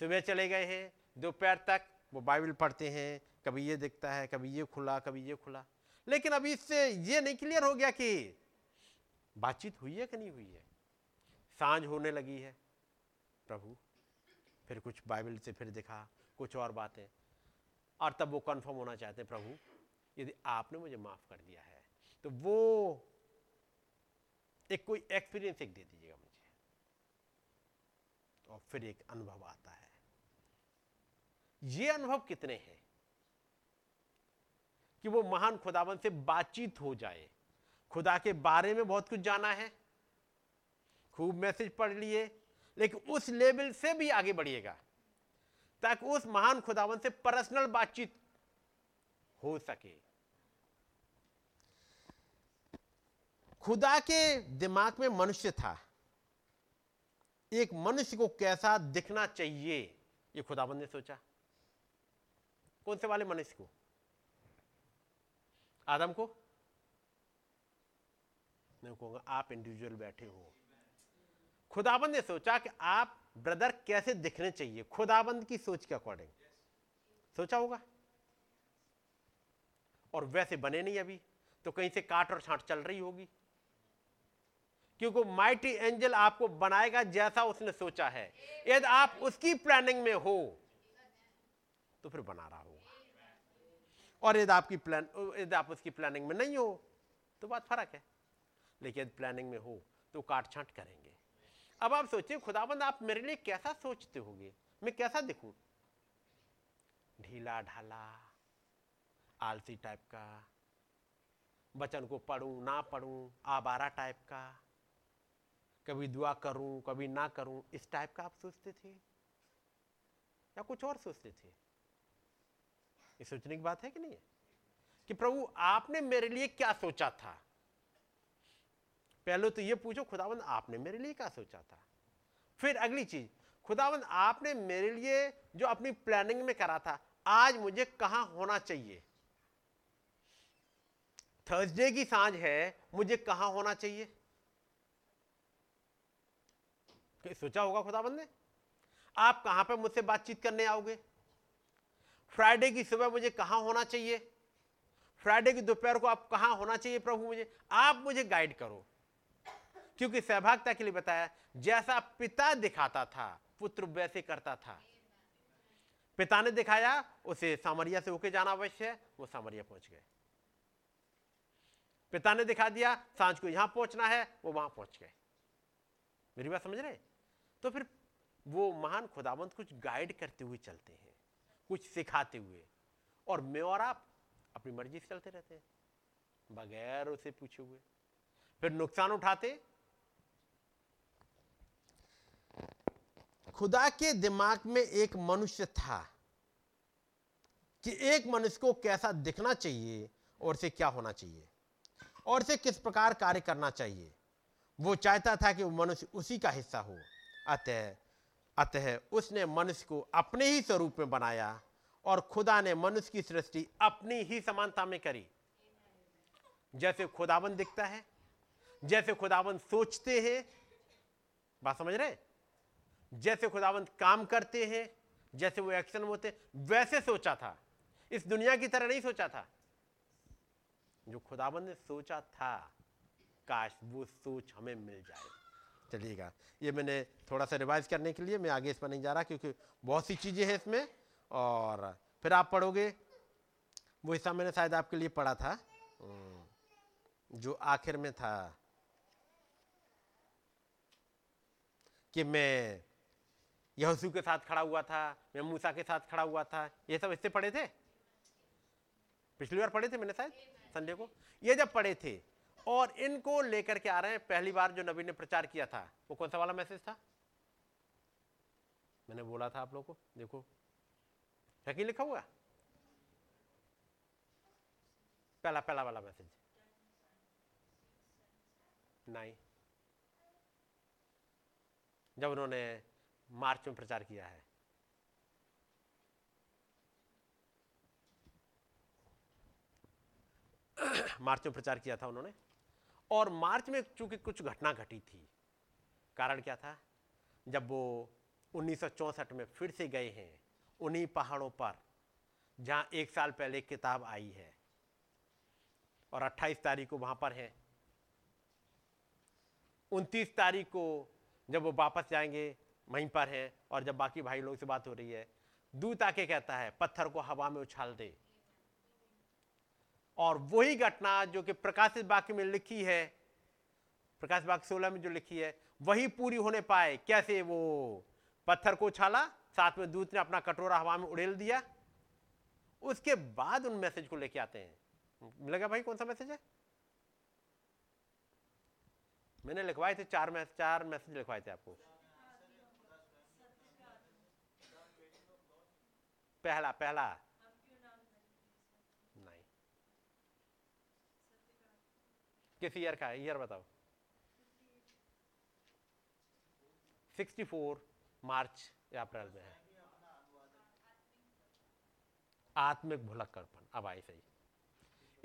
सुबह चले गए हैं, दोपहर तक वो बाइबल पढ़ते हैं, कभी ये दिखता है, कभी ये खुला, कभी ये खुला। लेकिन अभी इससे ये नहीं क्लियर हो गया कि बातचीत हुई है कि नहीं हुई है? साँझ होने लगी है, प्रभु, फिर कुछ बाइबल से फिर दिखा, कुछ और बातें। और तब वो कंफर्म होना चाहते हैं, प्रभु, यदि आपने मुझे माफ़ कर दिया है तो वो एक कोई एक्सपीरियंस एक दे दीजिएगा मुझे। और फिर एक अनुभव आता ये अनुभव कितने हैं कि वो महान खुदावन से बातचीत हो जाए? खुदा के बारे में बहुत कुछ जाना है। खूब मैसेज पढ़ लिए, लेकिन उस लेवल से भी आगे बढ़िएगा, ताकि उस महान खुदावन से पर्सनल बातचीत हो सके। खुदा के दिमाग में मनुष्य था। एक मनुष्य को कैसा दिखना चाहिए, ये खुदावन ने सोचा। कौन से वाले मनुष्य को? आदम को? मैं कहूँगा, आप इंडिविजुअल बैठे हो। खुदाबंद ने सोचा कि आप ब्रदर कैसे दिखने चाहिए? खुदाबंद की सोच के अकॉर्डिंग सोचा होगा? और वैसे बने नहीं अभी तो कहीं से काट और छांट चल रही होगी। क्योंकि माइटी एंजल आपको बनाएगा जैसा उसने सोचा है। यदि आप उसकी प्लानिंग में हो तो फिर बना रहा और यदि आपकी प्लान यदि आप उसकी प्लानिंग में नहीं हो तो बात फ़र्क है। लेकिन यदि प्लानिंग में हो तो काट छांट करेंगे। अब आप सोचिए, खुदाबंद, आप मेरे लिए कैसा सोचते होगे? मैं कैसा दिखूं? ढीला ढाला, आलसी टाइप का बचन को पढ़ूं, ना पढ़ूं, आबारा टाइप का, कभी दुआ करूँ, कभी ना करूँ, इस टाइप का आप सोचते थे? या कुछ और सोचते थे? ये सोचने की बात है कि नहीं कि प्रभु, आपने मेरे लिए क्या सोचा था? पहले तो ये पूछो, खुदावंद, आपने मेरे लिए क्या सोचा था? फिर अगली चीज़, खुदावंद, आपने मेरे लिए जो अपनी प्लानिंग में करा था, आज मुझे कहाँ होना चाहिए? थर्सडे की साँझ है, मुझे कहाँ होना चाहिए? सोचा होगा खुदाबंद ने? आप कहाँ पर मुझसे बातचीत करने आओगे? फ्राइडे की सुबह मुझे कहाँ होना चाहिए? फ्राइडे की दोपहर को आप कहाँ होना चाहिए प्रभु मुझे? आप मुझे गाइड करो। क्योंकि सहभागिता के लिए बताया, जैसा पिता दिखाता था, पुत्र वैसे करता था। पिता ने दिखाया, उसे सामरिया से होके जाना अवश्य है, वो सामरिया पहुँच गए। पिता ने दिखा दिया, साँझ को यहाँ पहुँचना है, वो वहाँ पहुँच गए। मेरी बात समझ रहे तो फिर वो महान खुदाबंद कुछ गाइड करते हुए चलते हैं। कुछ सिखाते हुए। और मैं और आप अपनी मर्ज़ी से चलते रहते हैं, बगैर उसे पूछे हुए। फिर नुकसान उठाते। खुदा के दिमाग में एक मनुष्य था कि एक मनुष्य को कैसा दिखना चाहिए और से क्या होना चाहिए और से किस प्रकार कार्य करना चाहिए। वो चाहता था कि वो मनुष्य उसी का हिस्सा हो। अतः अतः उसने मनुष्य को अपने ही स्वरूप में बनाया और खुदा ने मनुष्य की सृष्टि अपनी ही समानता में करी। जैसे खुदाबंद दिखता है, जैसे खुदाबंद सोचते हैं, बात समझ रहे जैसे खुदाबंद काम करते हैं, जैसे वो एक्शन होते वैसे सोचा था। इस दुनिया की तरह नहीं सोचा था। जो खुदाबंद ने सोचा था, काश वो सोच हमें मिल जाए। चलिएगा ये मैंने थोड़ा सा रिवाइज करने के लिए मैं आगे इस पर नहीं जा रहा क्योंकि बहुत सी चीज़ें हैं इसमें और फिर आप पढ़ोगे। वो हिस्सा मैंने शायद आपके लिए पढ़ा था। हम्म, जो आखिर में था कि मैं यहोसू के साथ खड़ा हुआ था मैं मूसा के साथ खड़ा हुआ था ये सब इससे पढ़े थे? पिछली बार पढ़े थे मैंने शायद? संडे को? ये जब पढ़े थे और इनको लेकर के आ रहे हैं। पहली बार जो नबी ने प्रचार किया था, वो कौन सा वाला मैसेज था? मैंने बोला था आप लोगों को, देखो। है लिखा हुआ? पहला पहला वाला मैसेज नहीं। जब उन्होंने मार्च में प्रचार किया है। <coughs> मार्च में प्रचार किया था उन्होंने। और मार्च में चूँकि कुछ घटना घटी थी, कारण क्या था? जब वो उन्नीस में फिर से गए हैं, उन्हीं पहाड़ों पर, जहाँ एक साल पहले किताब आई है, और 28 तारीख को वहाँ पर है। 29 तारीख को जब वो वापस जाएँगे, वहीं पर है, और जब बाकी भाई लोग से बात हो रही है, दूत आके कहता है? पत्थर को हवा में उछाल दे। और वही घटना जो कि प्रकाशित वाक्य में लिखी है, प्रकाश वाक्य सोलह में जो लिखी है, वही पूरी होने पाए। कैसे वो? पत्थर को उछाला, साथ में दूत ने अपना कटोरा हवा में उड़ेल दिया। उसके बाद उन मैसेज को लेके आते हैं। मिलेगा भाई कौन सा मैसेज है? मैंने लिखवाए थे चार मैसेज चार मैसेज लिखवाए थे आपको। पहला पहला नहीं किस ईयर का है ईयर बताओ। 64 मार्च या अप्रैल में है। आत्मिक भुलक्कड़पन अब आई सही।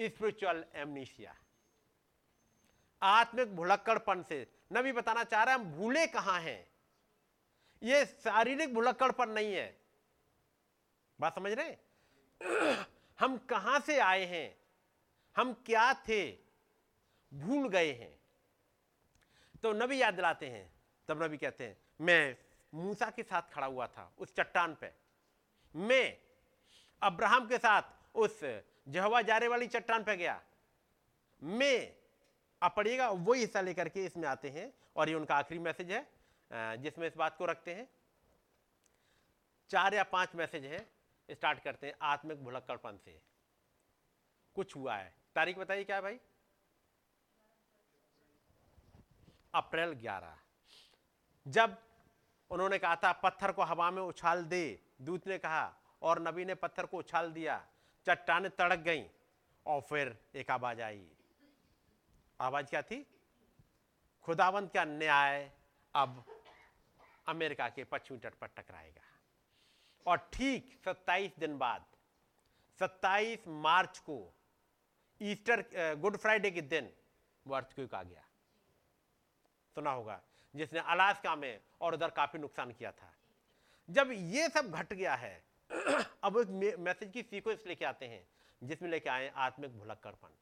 स्पिरिचुअल एमनीसिया आत्मिक भुलक्कड़पन से, नबी बताना चाह रहे हैं, हम भूले कहाँ हैं? ये शारीरिक भुलक्कड़पन नहीं है। बात समझ रहे <clears throat> हम कहाँ से आए हैं? हम क्या थे? भूल गए हैं। तो नबी याद दिलाते हैं, तब नबी कहते हैं, मैं मूसा के साथ खड़ा हुआ था, उस चट्टान पे। मैं अब्राहम के साथ उस जहवा जारे वाली चट्टान पे गया। मैं, आप पढ़िएगा वही हिस्सा लेकर के इसमें आते हैं और ये उनका आखिरी मैसेज है जिसमें इस बात को रखते हैं। चार या पाँच मैसेज हैं, स्टार्ट करते हैं, आत्मिक भुलक्कड़पन से। कुछ हुआ है। तारीख बताइए क्या भाई? अप्रैल 11 जब उन्होंने कहा था, पत्थर को हवा में उछाल दे। दूत ने कहा, और नबी ने पत्थर को उछाल दिया। चट्टाने तड़क गई। और फिर एक आवाज़ आई। आवाज़ क्या थी? खुदावंत का न्याय अब अमेरिका के पश्चिमी तट पर टकराएगा। और ठीक 27 दिन बाद 27 मार्च को ईस्टर गुड फ्राइडे के दिन वो अर्थक्वेक आ गया। सुना होगा, जिसने अलास्का में और उधर काफ़ी नुकसान किया था। जब ये सब घट गया है, <clears throat> अब एक मैसेज की सीक्वेंस लेके आते हैं, जिसमें लेके आए आत्मिक भुलक्कड़पन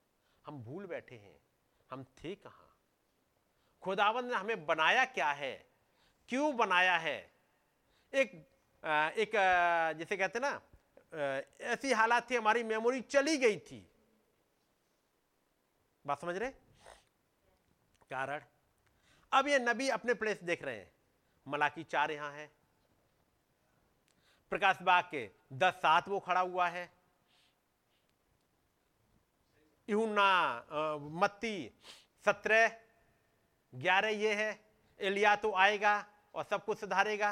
हम भूल बैठे हैं, हम थे कहाँ? खुदावंद ने हमें बनाया क्या है? क्यों बनाया है? एक एक जैसे कहते ना ऐसी हालात थी, हमारी मेमोरी चली गई थी। बात समझ रहे? कारण अब ये नबी अपने प्लेस देख रहे हैं। मलाकी चार यहाँ है। प्रकाश बाग के दस सात वो खड़ा हुआ है। यूना मत्ती सत्रह, ग्यारह ये है। एलिया तो आएगा और सब कुछ सुधारेगा।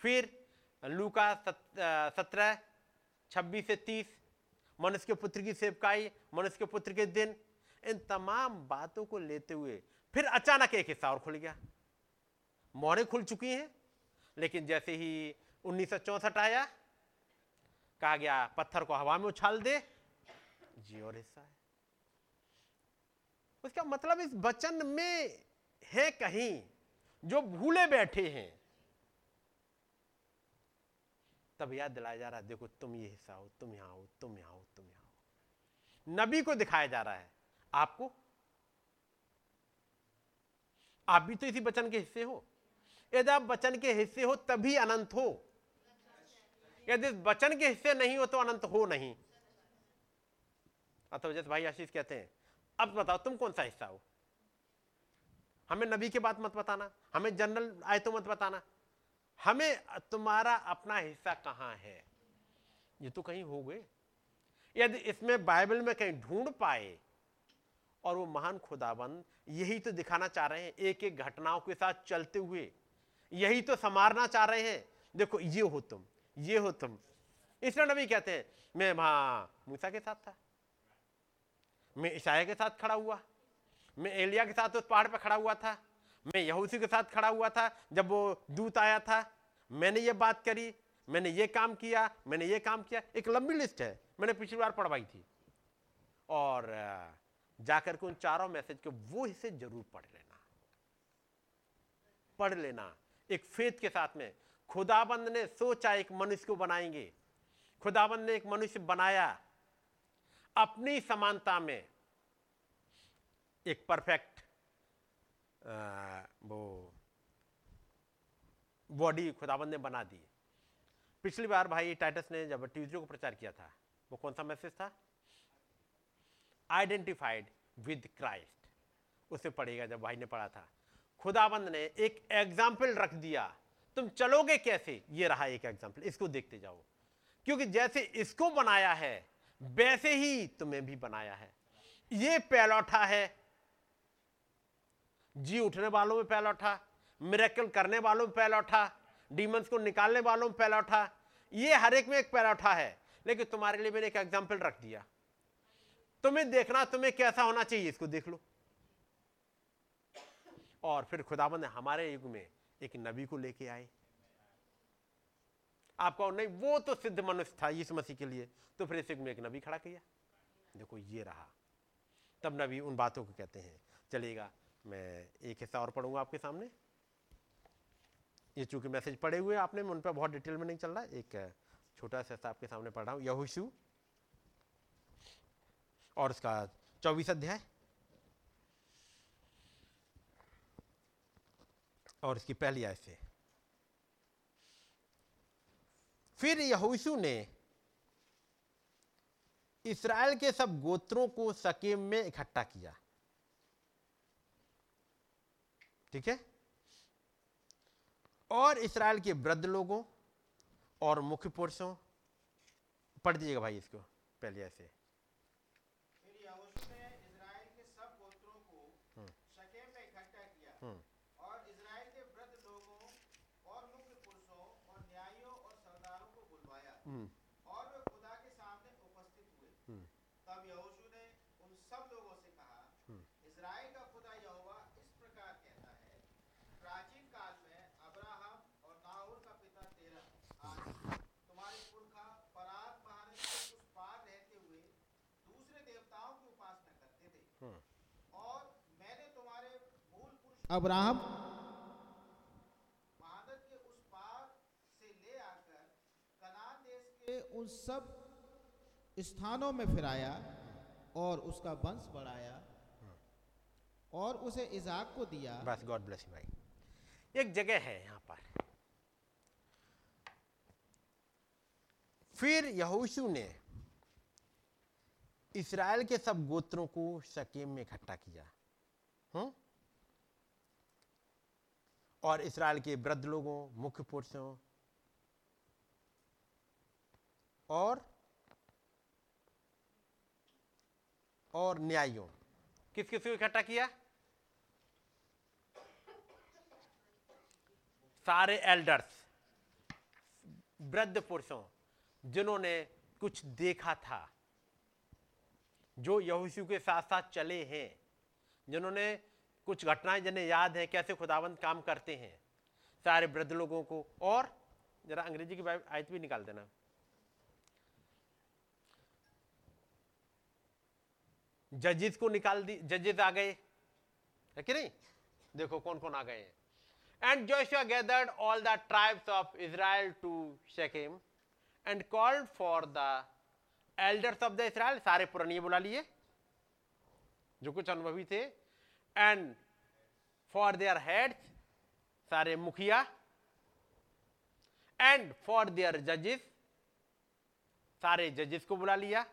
फिर लूका सत्रह, छब्बीस से तीस, मनुष्य के पुत्र की सेवकाई, मनुष्य के पुत्र के दिन इन तमाम बातों को लेते हुए फिर अचानक एक हिस्सा और खुल गया। मोहरें खुल चुकी हैं, लेकिन जैसे ही उन्नीस आया, कहा गया, पत्थर को हवा में उछाल दे। जी, और हिस्सा है। उसका मतलब इस वचन में है कहीं, जो भूले बैठे हैं। तब याद दिलाया जा रहा है, देखो तुम ये हिस्सा हो, तुम यहाँ हो, तुम यहाँ हो, तुम यहाँ हो। नबी को दिखाया जा रहा है आपको? आप भी तो इसी वचन के हिस्से हो। यदि आप वचन के हिस्से हो, तभी अनंत हो। यदि वचन के हिस्से नहीं हो तो अनंत हो नहीं। जैसे भाई आशीष कहते हैं, अब बताओ, तुम कौन सा हिस्सा हो? हमें नबी के बात मत बताना, हमें जनरल आए तो मत बताना। हमें तुम्हारा अपना हिस्सा कहाँ है? ये तो कहीं हो गए। यदि इसमें बाइबल में कहीं ढूंढ पाए और वो महान खुदाबंद, यही तो दिखाना चाह रहे हैं एक एक घटनाओं के साथ चलते हुए। यही तो संवारना चाह रहे हैं। देखो, ये हो तुम, ये हो तुम। इसलिए नबी कहते हैं, मैं वहाँ मूसा के साथ था। मैं ईसाया के साथ खड़ा हुआ। मैं एलिया के साथ उस पहाड़ पर खड़ा हुआ था। मैं यहूसी के साथ खड़ा हुआ था। जब वो दूत आया था, मैंने ये बात करी, मैंने ये काम किया, मैंने ये काम किया। एक लंबी लिस्ट है। मैंने पिछली बार पढ़वाई थी। और जाकर के उन चारों मैसेज के वो हिस्से ज़रूर पढ़ लेना। पढ़ लेना। एक फेथ के साथ में, खुदाबंद ने सोचा एक मनुष्य को बनाएँगे। खुदाबंद ने एक मनुष्य बनाया। अपनी समानता में एक परफेक्ट वो, बॉडी खुदाबंद ने बना दी। पिछली बार भाई टाइटस ने जब ट्यूजडे को प्रचार किया था, वो कौन सा मैसेज था? Identified with Christ. उसे पढ़ेगा जब भाई ने पढ़ा था। खुदाबंद ने एक एग्ज़ाम्पल रख दिया। तुम चलोगे कैसे? ये रहा एक एग्ज़ाम्पल। इसको देखते जाओ। क्योंकि जैसे इसको बनाया है, वैसे ही तुम्हें भी बनाया है। ये पैलौठा है। जी उठने वालों में पैलौठा, मिरेकल करने वालों में पैलौठा, डीमंस को निकालने वालों में पैलौठा। ये हर एक में एक पैलौठा है। लेकिन तुम्हारे लिए मैंने एक एग्ज़ाम्पल रख दिया। तुम्हें देखना, तुम्हें कैसा होना चाहिए, इसको देख लो। और फिर खुदाबंद ने हमारे युग में एक नबी को लेके आए। आप कहो नहीं, वो तो सिद्ध मनुष्य था यीशु मसीह के लिए। तो फिर इस युग में एक नबी खड़ा किया। देखो, ये रहा। तब नबी उन बातों को कहते हैं। चलेगा मैं एक हिस्सा और पढ़ूँगा आपके सामने। ये चूँकि मैसेज पढ़े हुए आपने उन पर बहुत डिटेल में नहीं चल रहा। एक छोटा सा हिस्सा आपके सामने पढ़ रहा हूँ। यहोशू और उसका चौबीस अध्याय। और इसकी पहली आय से। फिर यहोशू ने इसराइल के सब गोत्रों को सकेम में इकट्ठा किया। ठीक है? और इसराइल के वृद्ध लोगों और मुख्य पुरुषों, पढ़ दीजिएगा भाई इसको, पहले ऐसे हम्म। और वे खुदा के सामने उपस्थित हुए हम्म। तब यहोशू ने उन सब लोगों से कहा हम्म। इज़राइल का खुदा यहोवा इस प्रकार कहता है प्राचीन काल में अब्राहम और नाहुर का पिता तेरह आज तुम्हारे पुरखा के उस पार रहते हुए दूसरे देवताओं की उपासना करते थे और मैंने तुम्हारे मूल पुरुष अब्राहम उन सब स्थानों में फिराया और उसका वंश बढ़ाया और उसे इजाक को दिया। बस गॉड ब्लेस यू भाई। एक जगह है यहाँ पर। फिर यहोशू ने इसराइल के सब गोत्रों को शकेम में इकट्ठा किया। हुँ? और इसराइल के वृद्ध लोगों, मुख्य पुरुषों और और न्यायों किस किस को इकट्ठा किया? सारे एल्डर्स वृद्ध पुरुषों, जिन्होंने कुछ देखा था, जो यहोशू के साथ साथ चले हैं, जिन्होंने कुछ घटनाएँ जिन्हें याद है, कैसे खुदावंत काम करते हैं, सारे वृद्ध लोगों को, और जरा अंग्रेज़ी की आयत भी निकाल देना। जजिस को निकाल दी जजिस आ गए। है कि नहीं? देखो कौन कौन आ गए हैं। And Joshua gathered all the tribes of Israel to Shechem and called for the elders of the Israel सारे पुरानी बुला लिए, जो कुछ अनुभवी थे एंड फॉर देयर हेड्स सारे मुखिया एंड फॉर देयर जजेस सारे जजेस को बुला लिया।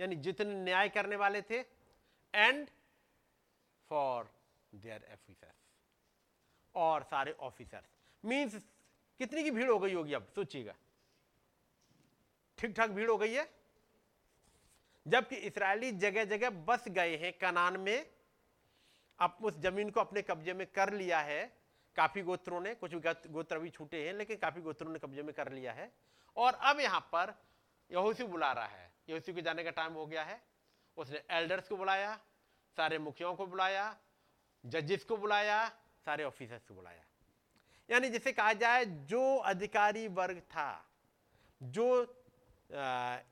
यानी जितने न्याय करने वाले थे एंड फॉर देयर ऑफिसर्स और सारे ऑफिसर्स मींस कितनी की भीड़ हो गई होगी अब? सोचिएगा। ठीक ठाक भीड़ हो गई है? जबकि इसराइली जगह जगह बस गए हैं कनान में, अब उस ज़मीन को अपने कब्जे में कर लिया है। काफ़ी गोत्रों ने, कुछ गोत्र भी छूटे हैं, लेकिन काफ़ी गोत्रों ने कब्जे में कर लिया है। और अब यहाँ पर यहूसी बुला रहा है। यहूसी को जाने का टाइम हो गया है। उसने एल्डर्स को बुलाया, सारे मुखियों को बुलाया जजेस को बुलाया, सारे ऑफिसर्स को बुलाया। यानी जिसे कहा जाए, जो अधिकारी वर्ग था, जो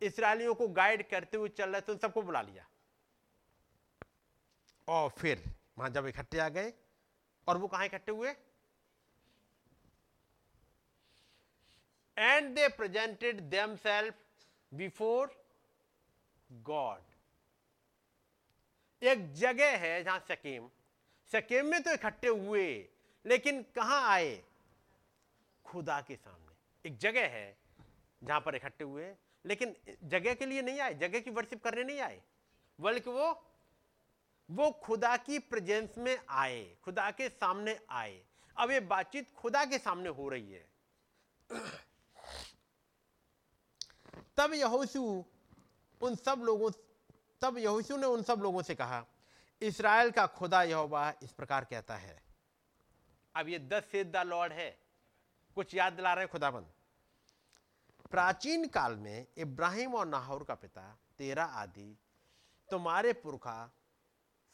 इसराइलियों को गाइड करते हुए चल रहे थे, उन सबको बुला लिया। और फिर वहाँ जब इकट्ठे आ गए, और वो कहा इकट्ठे हुए? And they presented them self before God एक जगह है जहाँ सकीम सकीम में तो इकट्ठे हुए, लेकिन कहाँ आए? खुदा के सामने। एक जगह है जहाँ पर इकट्ठे हुए, लेकिन जगह के लिए नहीं आए, जगह की वर्शिप करने नहीं आए, बल्कि वो वो खुदा की प्रेजेंस में आए, खुदा के सामने आए। अब ये बातचीत खुदा के सामने हो रही है। <clears throat> तब यहोशू उन सब लोगों, तब यहोशू ने उन सब लोगों से कहा, इसराइल का खुदा यहोवा इस प्रकार कहता है, अब ये दस से द लॉर्ड है, कुछ याद दिला रहे खुदाबंद। प्राचीन काल में इब्राहिम और नाहौर का पिता, तेरा आदि, तुम्हारे पुरखा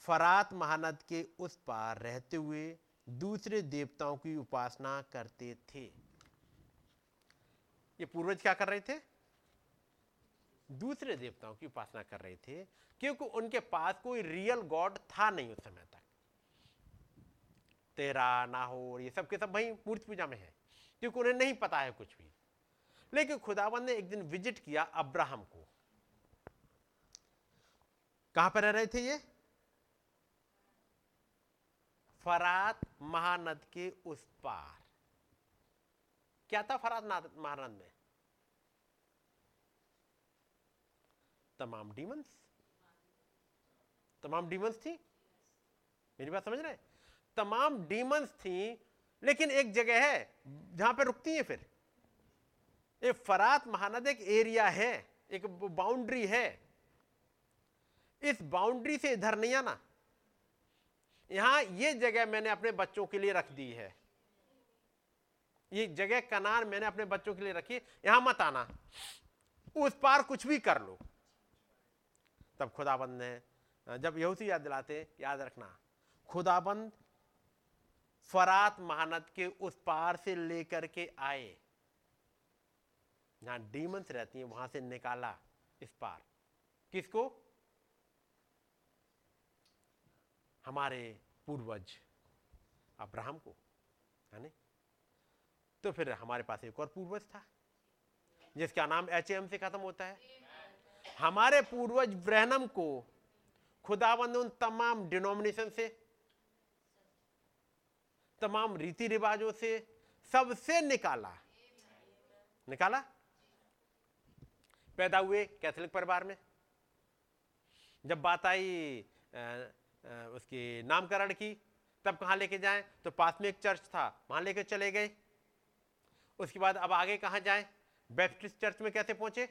फरात महानद के उस पार रहते हुए दूसरे देवताओं की उपासना करते थे। ये पूर्वज क्या कर रहे थे? दूसरे देवताओं की उपासना कर रहे थे, क्योंकि उनके पास कोई रियल गॉड था नहीं उस समय तक। तेरा, नाहोर, ये सब के सब वही मूर्ति पूजा में है, क्योंकि उन्हें नहीं पता है कुछ भी। लेकिन खुदावन ने एक दिन विज़िट किया अब्राहम को। कहाँ पर रह रहे थे ये? फरात महानद के उस पार। क्या था फरात महानद में? तमाम डीमंस तमाम डीमंस थी? मेरी बात समझ रहे तमाम डीमंस थी, लेकिन एक जगह है, जहाँ पे रुकती है फिर। ये फरात महानद एक एरिया है, एक बाउंड्री है। इस बाउंड्री से इधर नहीं आना। यहाँ ये जगह मैंने अपने बच्चों के लिए रख दी है। ये जगह कनान मैंने अपने बच्चों के लिए रखी यहाँ मत आना। उस पार कुछ भी कर लो। तब खुदाबंद ने जब यहूसी याद दिलाते, याद रखना। खुदाबंद फरात महानद के उस पार से लेकर के आए। जहाँ डीमंस रहती हैं, वहाँ से निकाला इस पार। किसको? हमारे पूर्वज, अब्राहम को, है नहीं तो फिर हमारे पास एक और पूर्वज था, जिसका नाम एच एम से खत्म होता है। हमारे पूर्वज ब्रहनम को खुदाबंद उन तमाम डिनोमिनेशन से, तमाम रीति रिवाजों से सबसे निकाला। निकाला? पैदा हुए कैथोलिक परिवार में। जब बात आई उसके नामकरण की, तब कहाँ लेके जाएँ? तो पास में एक चर्च था, वहाँ लेके चले गए। उसके बाद अब आगे कहाँ जाएँ? बैप्टिस्ट चर्च में कैसे पहुँचे?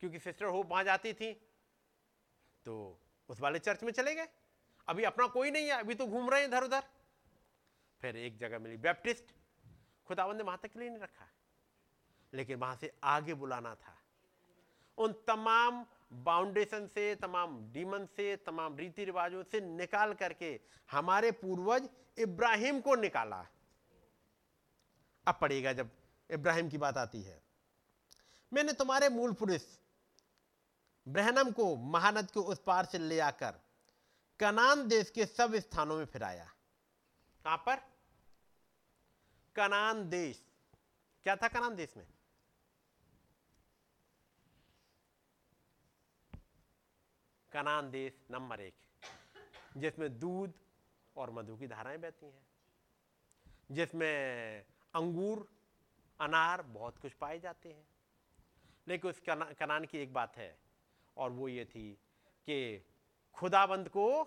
क्योंकि सिस्टर होप वहाँ जाती थी। तो उस वाले चर्च में चले गए। अभी अपना कोई नहीं है, अभी तो घूम रहे हैं इधर उधर फिर एक जगह मिली बैप्टिस्ट खुदावन ने वहाँ तक के लिए नहीं रखा। लेकिन वहाँ से आगे बुलाना था। उन तमाम बाउंडेशन से, तमाम डीमन से, तमाम रीति रिवाजों से निकाल करके हमारे पूर्वज इब्राहिम को निकाला। अब पड़ेगा जब इब्राहिम की बात आती है। मैंने तुम्हारे मूल पुरुष ब्रहनम को महानद के उस पार से ले आकर कनान देश के सब स्थानों में फिराया। कहाँ पर? कनान देश। क्या था कनान देश में? कनान देश नंबर एक जिसमें दूध और मधु की धाराएँ बहती हैं जिसमें अंगूर अनार बहुत कुछ पाए जाते हैं। लेकिन उस कना, कनान की एक बात है और वो ये थी कि खुदाबंद को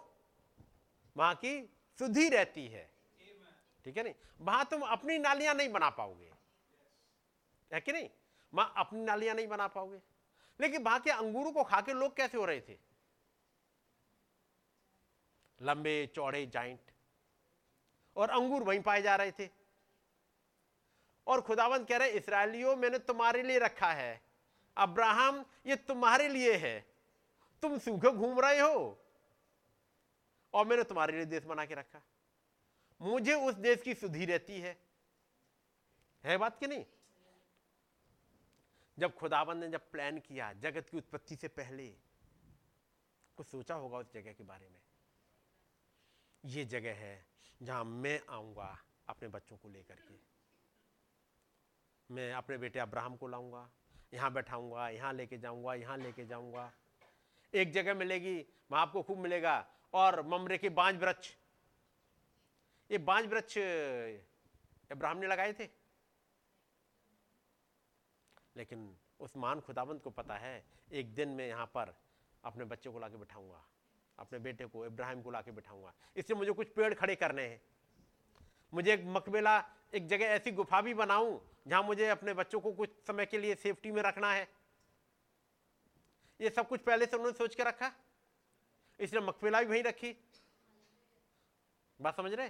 वहाँ की शुद्धि रहती है। ठीक है नहीं? वहाँ तुम अपनी नालियाँ नहीं बना पाओगे। है कि नहीं? वहाँ अपनी नालियाँ नहीं बना पाओगे। लेकिन वहाँ के अंगूरों को खा के लोग कैसे हो रहे थे? लंबे, चौड़े, जाइंट। और अंगूर वहीं पाए जा रहे थे। और खुदावंत कह रहे इसराइलियों, मैंने तुम्हारे लिए रखा है। अब्राहम, ये तुम्हारे लिए है। तुम सूखे घूम रहे हो। और मैंने तुम्हारे लिए देश बना के रखा। मुझे उस देश की सुधी रहती है। है बात कि नहीं? जब खुदाबंद ने जब प्लान किया जगत की उत्पत्ति से पहले, कुछ सोचा होगा उस जगह के बारे में? ये जगह है जहाँ मैं आऊँगा अपने बच्चों को लेकर के। मैं अपने बेटे अब्राहम को लाऊँगा। यहाँ बैठाऊँगा, यहाँ लेके जाऊँगा, यहाँ लेके जाऊँगा। एक जगह मिलेगी, वहाँ आपको खूब मिलेगा। और ममरे के बांझ वृक्ष। ये बांझ वृक्ष अब्राहम ने लगाए थे। लेकिन उस मान खुदाबंद को पता है, एक दिन में यहाँ पर अपने बच्चे को लाके बिठाऊँगा। अपने बेटे को इब्राहिम को लाके बिठाऊँगा। इससे मुझे कुछ पेड़ खड़े करने हैं। मुझे एक मकबेला एक जगह ऐसी गुफा भी बनाऊँ जहाँ मुझे अपने बच्चों को कुछ समय के लिए सेफ्टी में रखना है। ये सब कुछ पहले से उन्होंने सोच के रखा। इसलिए मकबेला भी वहीं रखी। बात समझ रहे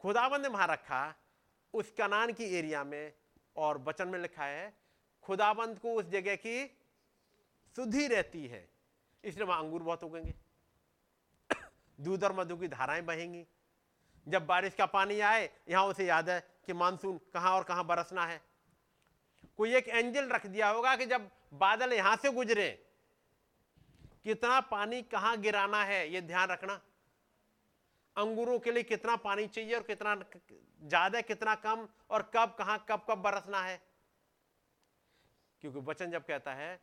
खुदाबंद ने वहाँ रखा, उस कनान की एरिया में, और वचन में लिखा है, खुदाबंद को उस जगह की सुधी रहती है। इसलिए वहाँ अंगूर बहुत उगेंगे। <coughs> दूध और मधु की धाराएँ बहेंगी। जब बारिश का पानी आए, यहाँ उसे याद है कि मानसून कहाँ और कहाँ बरसना है। कोई एक एंजल रख दिया होगा कि जब बादल यहाँ से गुजरे, कितना पानी कहाँ गिराना है यह ध्यान रखना। अंगूरों के लिए कितना पानी चाहिए और कितना ज़्यादा कितना कम और कब, कहाँ, कब कब बरसना है। क्योंकि वचन जब कहता है,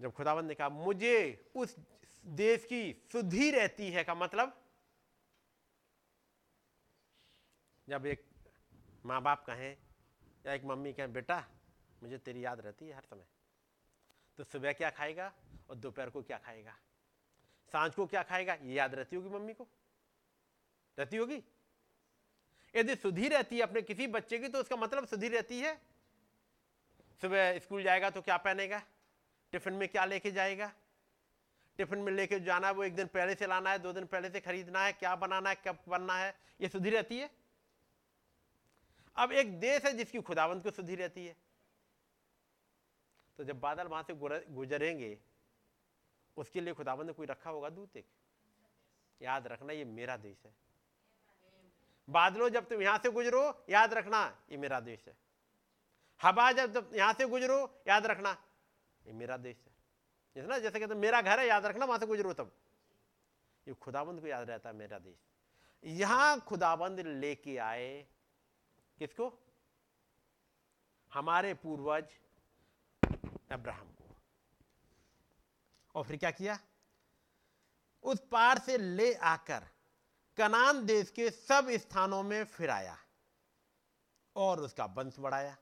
जब खुदाबंद ने कहा, मुझे उस देश की शुद्धि रहती है का मतलब जब एक माँ बाप कहें या एक मम्मी कहें, बेटा, मुझे तेरी याद रहती है हर समय। तो सुबह क्या खाएगा और दोपहर को क्या खाएगा? साँझ को क्या खाएगा? ये याद रहती होगी मम्मी को। रहती होगी? यदि सुधी रहती है अपने किसी बच्चे की तो उसका मतलब सुधी रहती है। सुबह स्कूल जाएगा तो क्या पहनेगा? टिफ़िन में क्या लेके जाएगा? टिफ़िन में लेके जाना है वो एक दिन पहले से लाना है, दो दिन पहले से खरीदना है, क्या बनाना है, कब बनना है, ये सुधी रहती है। अब एक देश है जिसकी खुदावंत को सुधी रहती है। तो जब बादल वहाँ से गुजरेंगे, उसके लिए खुदावंत ने कोई रखा होगा दूत एक? याद रखना, ये मेरा देश है। बादलों जब तुम यहाँ से गुजरो, याद रखना, ये मेरा देश है। हवा जब यहाँ से गुजरो, याद रखना, ये मेरा देश है। जैसे ना जैसे कहते मेरा घर है, याद रखना, वहाँ से गुजरो तब। ये खुदाबंद को याद रहता है, मेरा देश। यहाँ खुदाबंद लेके आए किसको? हमारे पूर्वज अब्राहम को। और फिर क्या किया? उस पार से ले आकर कनान देश के सब स्थानों में फिराया और उसका वंश बढ़ाया।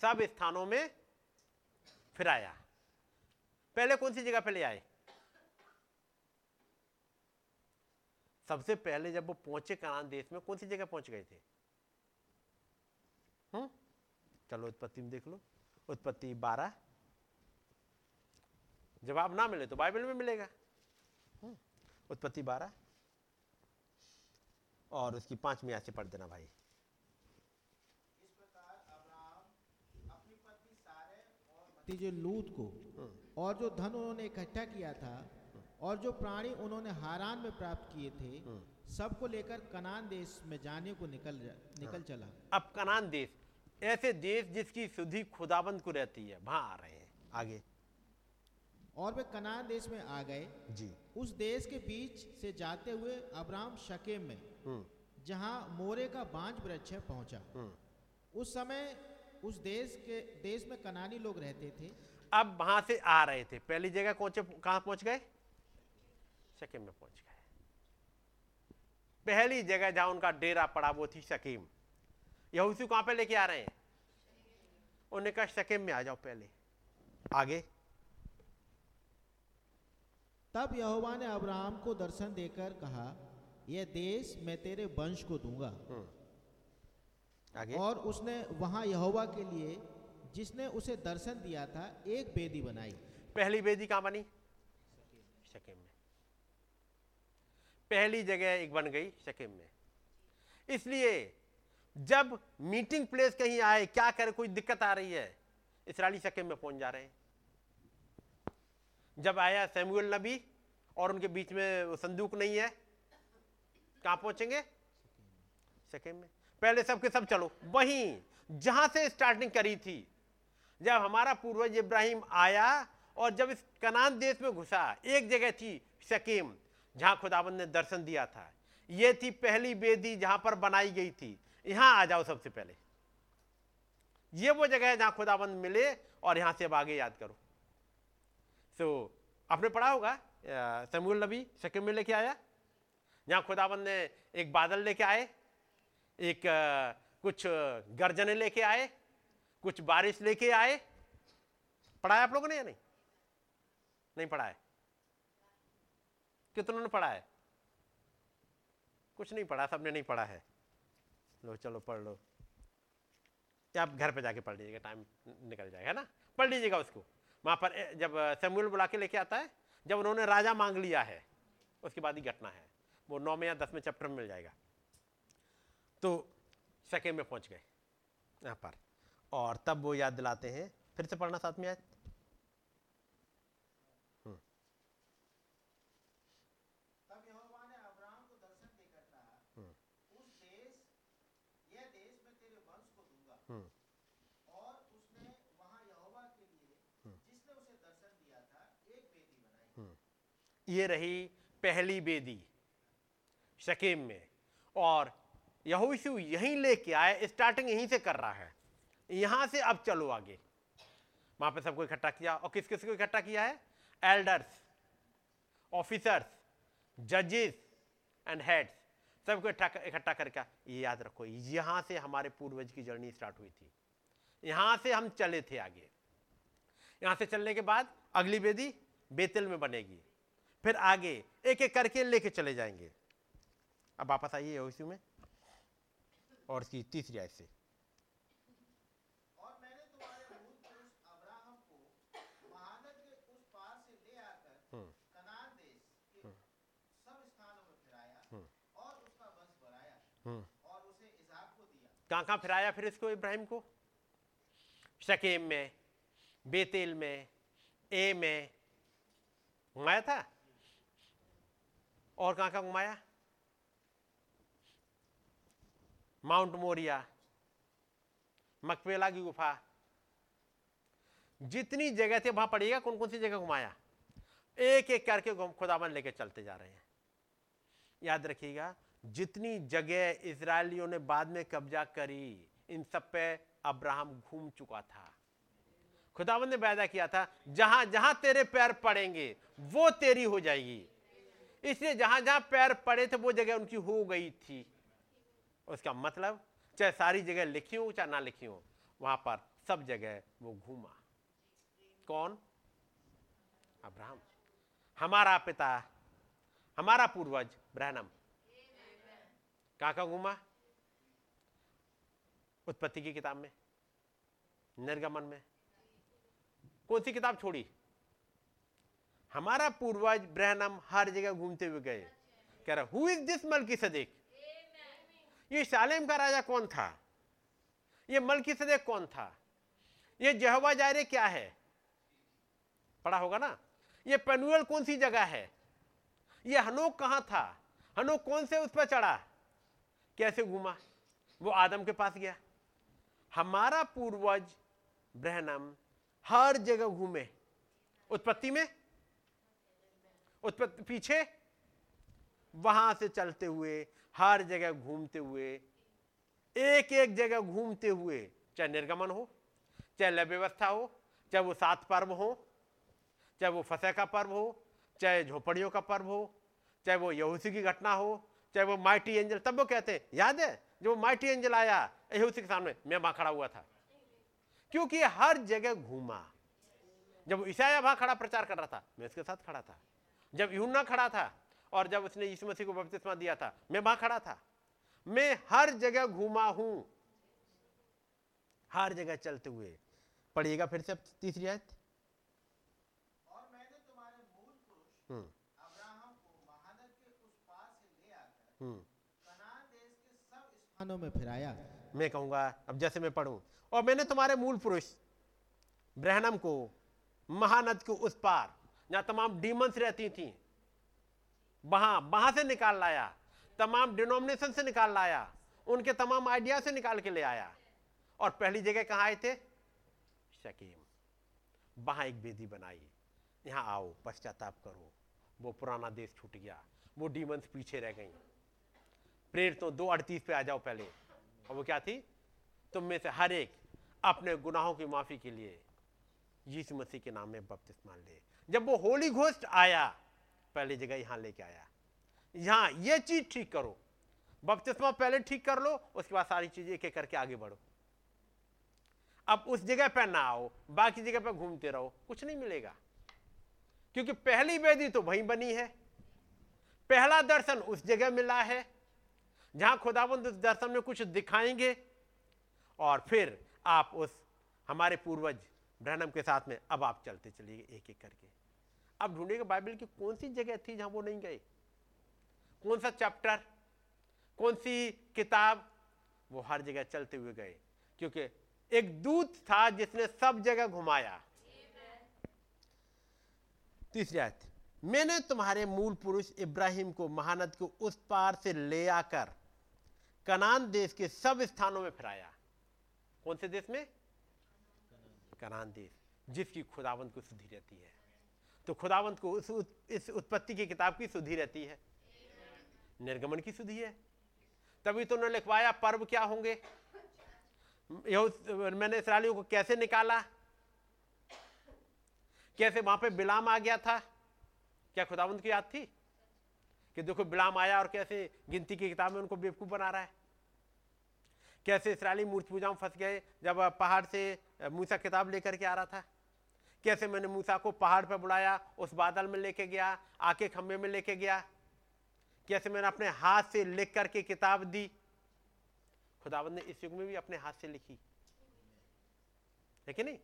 सब स्थानों में फिराया। पहले कौन सी जगह पे ले आए? सबसे पहले जब वो पहुँचे कनान देश में कौन सी जगह पहुँच गए थे? हम्म? चलो उत्पत्ति में देख लो। उत्पत्ति बारह। जवाब ना मिले तो बाइबल में मिलेगा। हम्म, उत्पत्ति बारह। और उसकी पांचवी आयत से पढ़ देना भाई। इस प्रकार अपनी पत्नी सारे और भतीजे लूत को और जो धन उन्होंने इकट्ठा किया था और जो प्राणी उन्होंने हारान में प्राप्त किए थे सबको लेकर कनान देश में जाने को निकल जा- निकल चला। अब कनान देश ऐसे देश जिसकी शुद्धि खुदाबंद को रहती है वहाँ आ रहे हैं आगे। और वे कनान देश में आ गए। जी। उस देश के बीच से जाते हुए अब्राहम शकेम में हम्म। जहाँ मोरे का बांझ वृक्ष है पहुँचा। हम्म। उस समय उस देश के देश में कनानी लोग रहते थे। अब वहाँ से आ रहे थे। पहली जगह कहाँ पहुँच गए? शकीम में पहुँच गए। पहली जगह जहाँ उनका डेरा पड़ा वो थी शकीम यहूसी कहाँ पे लेके आ रहे हैं? उन्होंने कहा शकीम में आ जाओ पहले। आगे। तब यहोवा ने अब्राहम को दर्शन देकर कहा यह देश मैं तेरे वंश को दूँगा। आगे। और उसने वहाँ यहोवा के लिए जिसने उसे दर्शन दिया था एक बेदी बनाई। पहली बेदी कहाँ बनी? शकीम पहली जगह एक बन गई शकीम में। इसलिए जब मीटिंग प्लेस कहीं आए, क्या करे, कोई दिक्कत आ रही है? इसराइली शकीम में पहुँच जा रहे हैं। जब आया सैमुअल नबी और उनके बीच में संदूक नहीं है, कहाँ पहुँचेंगे? शकीम में। पहले सबके सब चलो। वहीं जहाँ से स्टार्टिंग करी थी, जब हमारा पूर्वज इब्राहिम आया और जब इस कनान देश में घुसा, एक जगह थी शकीम जहाँ खुदाबंद ने दर्शन दिया था। यह थी पहली बेदी जहाँ पर बनाई गई थी। यहाँ आ जाओ सबसे पहले। ये वो जगह है जहाँ खुदाबंद मिले और यहाँ से अब आगे याद करो। तो आपने पढ़ा होगा समूल नबी शकीम में लेके आया? जहाँ खुदाबंद ने एक बादल लेके आए, एक कुछ गर्जने लेके आए, कुछ बारिश लेके आए। पढ़ाया आप लोगों ने या नहीं? नहीं पढ़ा है। कितनों ने पढ़ा है? कुछ नहीं पढ़ा, सबने नहीं पढ़ा है। लो, चलो, पढ़ लो। या आप घर पे जाके पढ़ लीजिएगा, टाइम निकल जाएगा, है ना? पढ़ लीजिएगा उसको। वहाँ पर जब सेमुअल बुला के लेके आता है, जब उन्होंने राजा मांग लिया है, उसके बाद ही घटना है। वो नौ में या दस में चैप्टर में मिल जाएगा। तो सेकेंड में पहुँच गए यहाँ पर। और तब वो याद दिलाते हैं, फिर से पढ़ना साथ में आयत तब यहोवा ने अब्राहम को दर्शन देकर कहा उस देश यह देश मैं तेरे वंश को दूँगा और उसने वहाँ यहोवा के लिए जिसने उसे दर्शन दिया था एक बेदी बनाई ये रही पहली बेदी, शकेम में। और यहोशू यहीं लेके आए, स्टार्टिंग यहीं से कर रहा है। यहाँ से अब चलो आगे। वहाँ पे सबको इकट्ठा किया। और किस किस को इकट्ठा किया है? एल्डर्स ऑफिसर्स जजेस एंड हेड्स सबको इकट्ठा करके ये याद रखो, यहाँ से हमारे पूर्वज की जर्नी स्टार्ट हुई थी। यहाँ से हम चले थे आगे। यहाँ से चलने के बाद अगली बेदी बेतल में बनेगी। फिर आगे एक एक करके लेके चले जाएँगे। अब वापस आइए यहोशू में। और इसकी तीसरी आयत से। और मैंने तुम्हारे मूल पुरुष अब्राहम को महानद के उस पार से ले आकर कनान देश के सब स्थानों में फिराया और उसका वंश बढ़ाया और उसे इसाक को दिया कहाँ कहाँ फिराया फिर इसको इब्राहिम को? शकेम में, बेतेल में, ए में। घुमाया था? और कहाँ कहाँ घुमाया? माउंट मोरिया मकपेला की गुफा। जितनी जगह थे, वहाँ पड़ेगा कौन कौन सी जगह घुमाया? एक एक करके खुदावन लेके चलते जा रहे हैं। याद रखिएगा, जितनी जगह इसराइलियों ने बाद में कब्जा करी, इन सब पे अब्राहम घूम चुका था। खुदावन ने वायदा किया था जहाँ जहाँ तेरे पैर पड़ेंगे, वो तेरी हो जाएगी। इसलिए जहाँ जहाँ पैर पड़े थे, वो जगह उनकी हो गई थी। उसका मतलब चाहे सारी जगह लिखी हो, चाहे ना लिखी हो, वहाँ पर सब जगह वो घूमा। कौन? अब्राहम। हमारा पिता, हमारा पूर्वज, ब्रहणम। कहाँ घूमा? उत्पत्ति की किताब में, निर्गमन में। कौन सी किताब छोड़ी? हमारा पूर्वज ब्रहणम हर जगह घूमते हुए गए। कह रहा who is this Melchizedek ये शालेम का राजा कौन था? ये मल्की सदेक कौन था? ये जहवा जायरे क्या है? पढ़ा होगा ना? ये पेनुअल कौन सी जगह है? ये हनोक कहाँ था? हनोक कौन से उस पर चढ़ा? कैसे घूमा? वो आदम के पास गया। हमारा पूर्वज ब्रहणम हर जगह घूमे। उत्पत्ति में उत्पत्ति पीछे, वहाँ से चलते हुए, हर जगह घूमते हुए एक एक जगह घूमते हुए, चाहे निर्गमन हो, चाहे व्यवस्था हो, चाहे वो सात पर्व हो, चाहे वो फसह का पर्व हो, चाहे झोपड़ियों का पर्व हो, चाहे वो यहूसी की घटना हो, चाहे वो माइटी एंजल, तब वो कहते हैं, याद है, जब वो माइटी एंजल आया यहूसी के सामने, मैं वहाँ खड़ा हुआ था। क्योंकि हर जगह घूमा। जब ईसाया वहाँ खड़ा, प्रचार कर रहा था, मैं उसके साथ खड़ा था। जब यूना खड़ा था और जब उसने यीशु मसीह को बपतिस्मा दिया था मैं वहाँ खड़ा था। मैं हर जगह घूमा हूँ। हर जगह चलते हुए। पढ़िएगा फिर से तीसरी आयत। हम्म। हम्म। में फिराया। मैं कहूँगा अब जैसे मैं पढ़ूं और मैंने तुम्हारे मूल पुरुष ब्रहणम को महानद के उस पार जहाँ तमाम डीमंस रहती थी, वहाँ वहाँ से निकाल लाया, तमाम डिनोमिनेशन से निकाल लाया, उनके तमाम आइडिया से निकाल के ले आया। और पहली जगह कहाँ आए थे? शकीम। वहाँ एक बेदी बनाई, यहाँ आओ, पश्चाताप करो, वो पुराना देश छूट गया, वो डीमंस पीछे रह गई। प्रेर तो दो अड़तीस पे आ जाओ पहले। और वो क्या थी? तुम में से हर एक अपने गुनाहों की माफ़ी के लिए यीशु मसीह के नाम में बपतिस्मा ले। जब वो होली घोष्ट आया, पहली जगह यहाँ लेके आया। यहाँ ये चीज़ ठीक करो, बपतिस्मा पहले ठीक कर लो, उसके बाद सारी चीज़ें एक एक करके आगे बढ़ो। अब उस जगह पर ना आओ, बाकी जगह पर घूमते रहो, कुछ नहीं मिलेगा। क्योंकि पहली वेदी तो वहीं बनी है। पहला दर्शन उस जगह मिला है, जहाँ खुदाबंद उस दर्शन में कुछ दिखाएँगे, और फिर आप उस हमारे पूर्वज ब्रहणम के साथ में अब आप चलते चलिए एक एक करके। अब ढूंढिएगा बाइबल की कौन सी जगह थी जहाँ वो नहीं गए? कौन सा चैप्टर? कौन सी किताब? वो हर जगह चलते हुए गए, क्योंकि एक दूत था जिसने सब जगह घुमाया। तीसरी आयत, मैंने तुम्हारे मूल पुरुष इब्राहिम को महानद को उस पार से ले आकर कनान देश के सब स्थानों में फिराया। कौन से देश में? कनान देश जिसकी खुदावंत को सुधी रहती है। तो खुदावंत को उस इस उत्पत्ति की किताब की सुधी रहती है। निर्गमन की सुधी है। तभी तो उन्होंने लिखवाया, पर्व क्या होंगे? मैंने इसराइलियों को कैसे निकाला? कैसे वहाँ पे बिलाम आ गया था? क्या खुदावंत की याद थी? कि देखो, बिलाम आया और कैसे गिनती की किताब में उनको बेवकूफ़ बना रहा है। कैसे इसराइली मूर्ति पूजा में फंस गए, जब पहाड़ से मूसा किताब लेकर के आ रहा था? कैसे मैंने मूसा को पहाड़ पर बुलाया, उस बादल में लेके गया, आके खंबे में लेके गया? कैसे मैंने अपने हाथ से लिख करके किताब दी? खुदावंद ने इस युग में भी अपने हाथ से लिखी। है कि नहीं?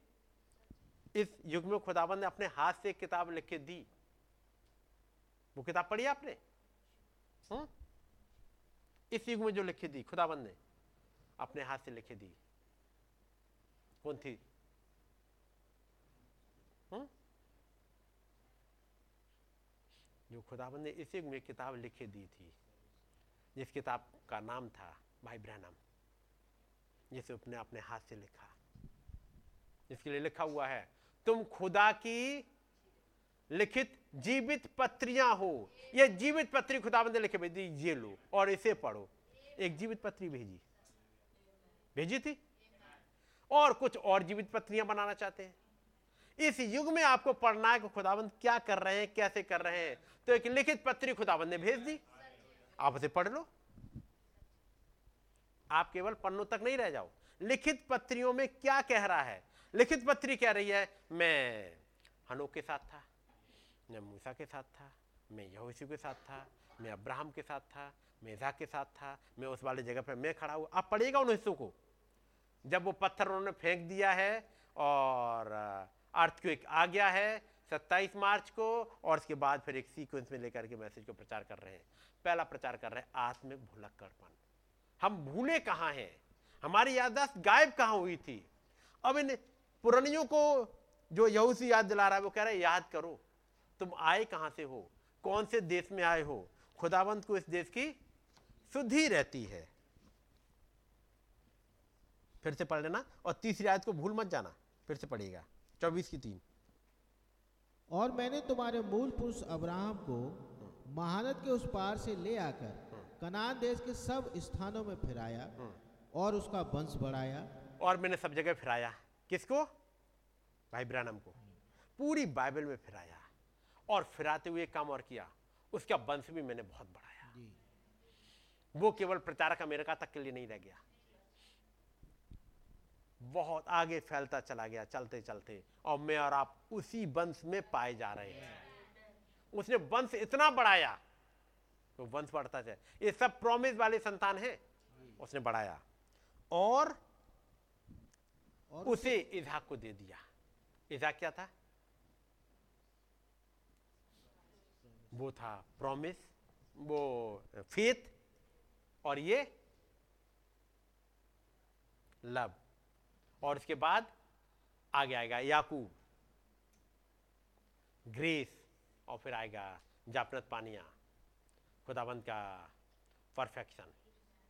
इस युग में खुदाबंद ने अपने हाथ से किताब लिख के दी। वो किताब पढ़ी आपने? हुँ? हम्म? इस युग में जो लिखी दी खुदाबंद ने। अपने हाथ से लिखे दी कौन थी? हुँ? हम्म? जो खुदाबंद ने इस में किताब लिखे दी थी, जिस किताब का नाम था भाई ब्रहणम जिसे उसने अपने हाथ से लिखा। जिसके लिए लिखा हुआ है, तुम खुदा की लिखित जीवित पत्रियाँ हो। ये जीवित पत्री खुदाबंद ने लिखे भेजी ये लो और इसे पढ़ो। एक जीवित पत्री भेजी। भेजी थी? और कुछ और जीवित पत्रियाँ बनाना चाहते हैं? इस युग में आपको पढ़ना है कि खुदाबंद क्या कर रहे हैं, कैसे कर रहे हैं? तो एक लिखित पत्री खुदाबंद ने भेज दी। आप उसे पढ़ लो। आप केवल पन्नों तक नहीं रह जाओ। लिखित पत्रियों में क्या कह रहा है? लिखित पत्री कह रही है, मैं हनोक के साथ था, मैं मूसा के साथ था, मैं यहोशू के साथ था मैं अब्राहम के साथ था, मैं इजाक के साथ था, मैं उस वाले जगह पर मैं खड़ा हुआ। आप पढ़िएगा उन हिस्सों को। जब वो पत्थर उन्होंने फेंक दिया है और अर्थ को आ गया है 27 मार्च को और उसके बाद फिर एक सीक्वेंस में लेकर के मैसेज को प्रचार कर रहे हैं। पहला प्रचार कर रहे हैं आत्मिक भूलक्कड़पन हम भूले कहाँ हैं? हमारी याददाश्त गायब कहाँ हुई थी? अब इन पुरानियों को जो यहूसी याद दिला रहा है, वो कह रहा है, याद करो, तुम आए कहाँ से हो? कौन से देश में आए हो? खुदावंत को इस देश की शुद्धि रहती है। फिर से पढ़ लेना और तीसरी आयत को भूल मत जाना। फिर से पढ़िएगा। चौबीस की तीन। और मैंने तुम्हारे मूल पुरुष अब्राहम को महानद के उस पार से ले आकर कनान देश के सब स्थानों में फिराया और उसका वंश बढ़ाया। और मैंने सब जगह फिराया। किसको? भाई ब्रानम को। पूरी बाइबल में फिराया और फिराते हुए काम और किया। उसका वंश भी मैंने बहुत बढ़ाया। वो केवल प्रचारक अमेरिका तक के लिए नहीं रह गया। बहुत आगे फैलता चला गया चलते चलते और मैं और आप उसी वंश में पाए जा रहे हैं। उसने वंश इतना बढ़ाया तो वंश बढ़ता जाए। ये सब प्रॉमिस वाले संतान है। उसने बढ़ाया। और और उसे इजहाक को दे दिया। इजहाक क्या था? वो था प्रॉमिस वो फेथ और ये लव और उसके बाद आगे आएगा याकूब। ग्रेस और फिर आएगा जापनत पानिया। खुदाबंद का परफेक्शन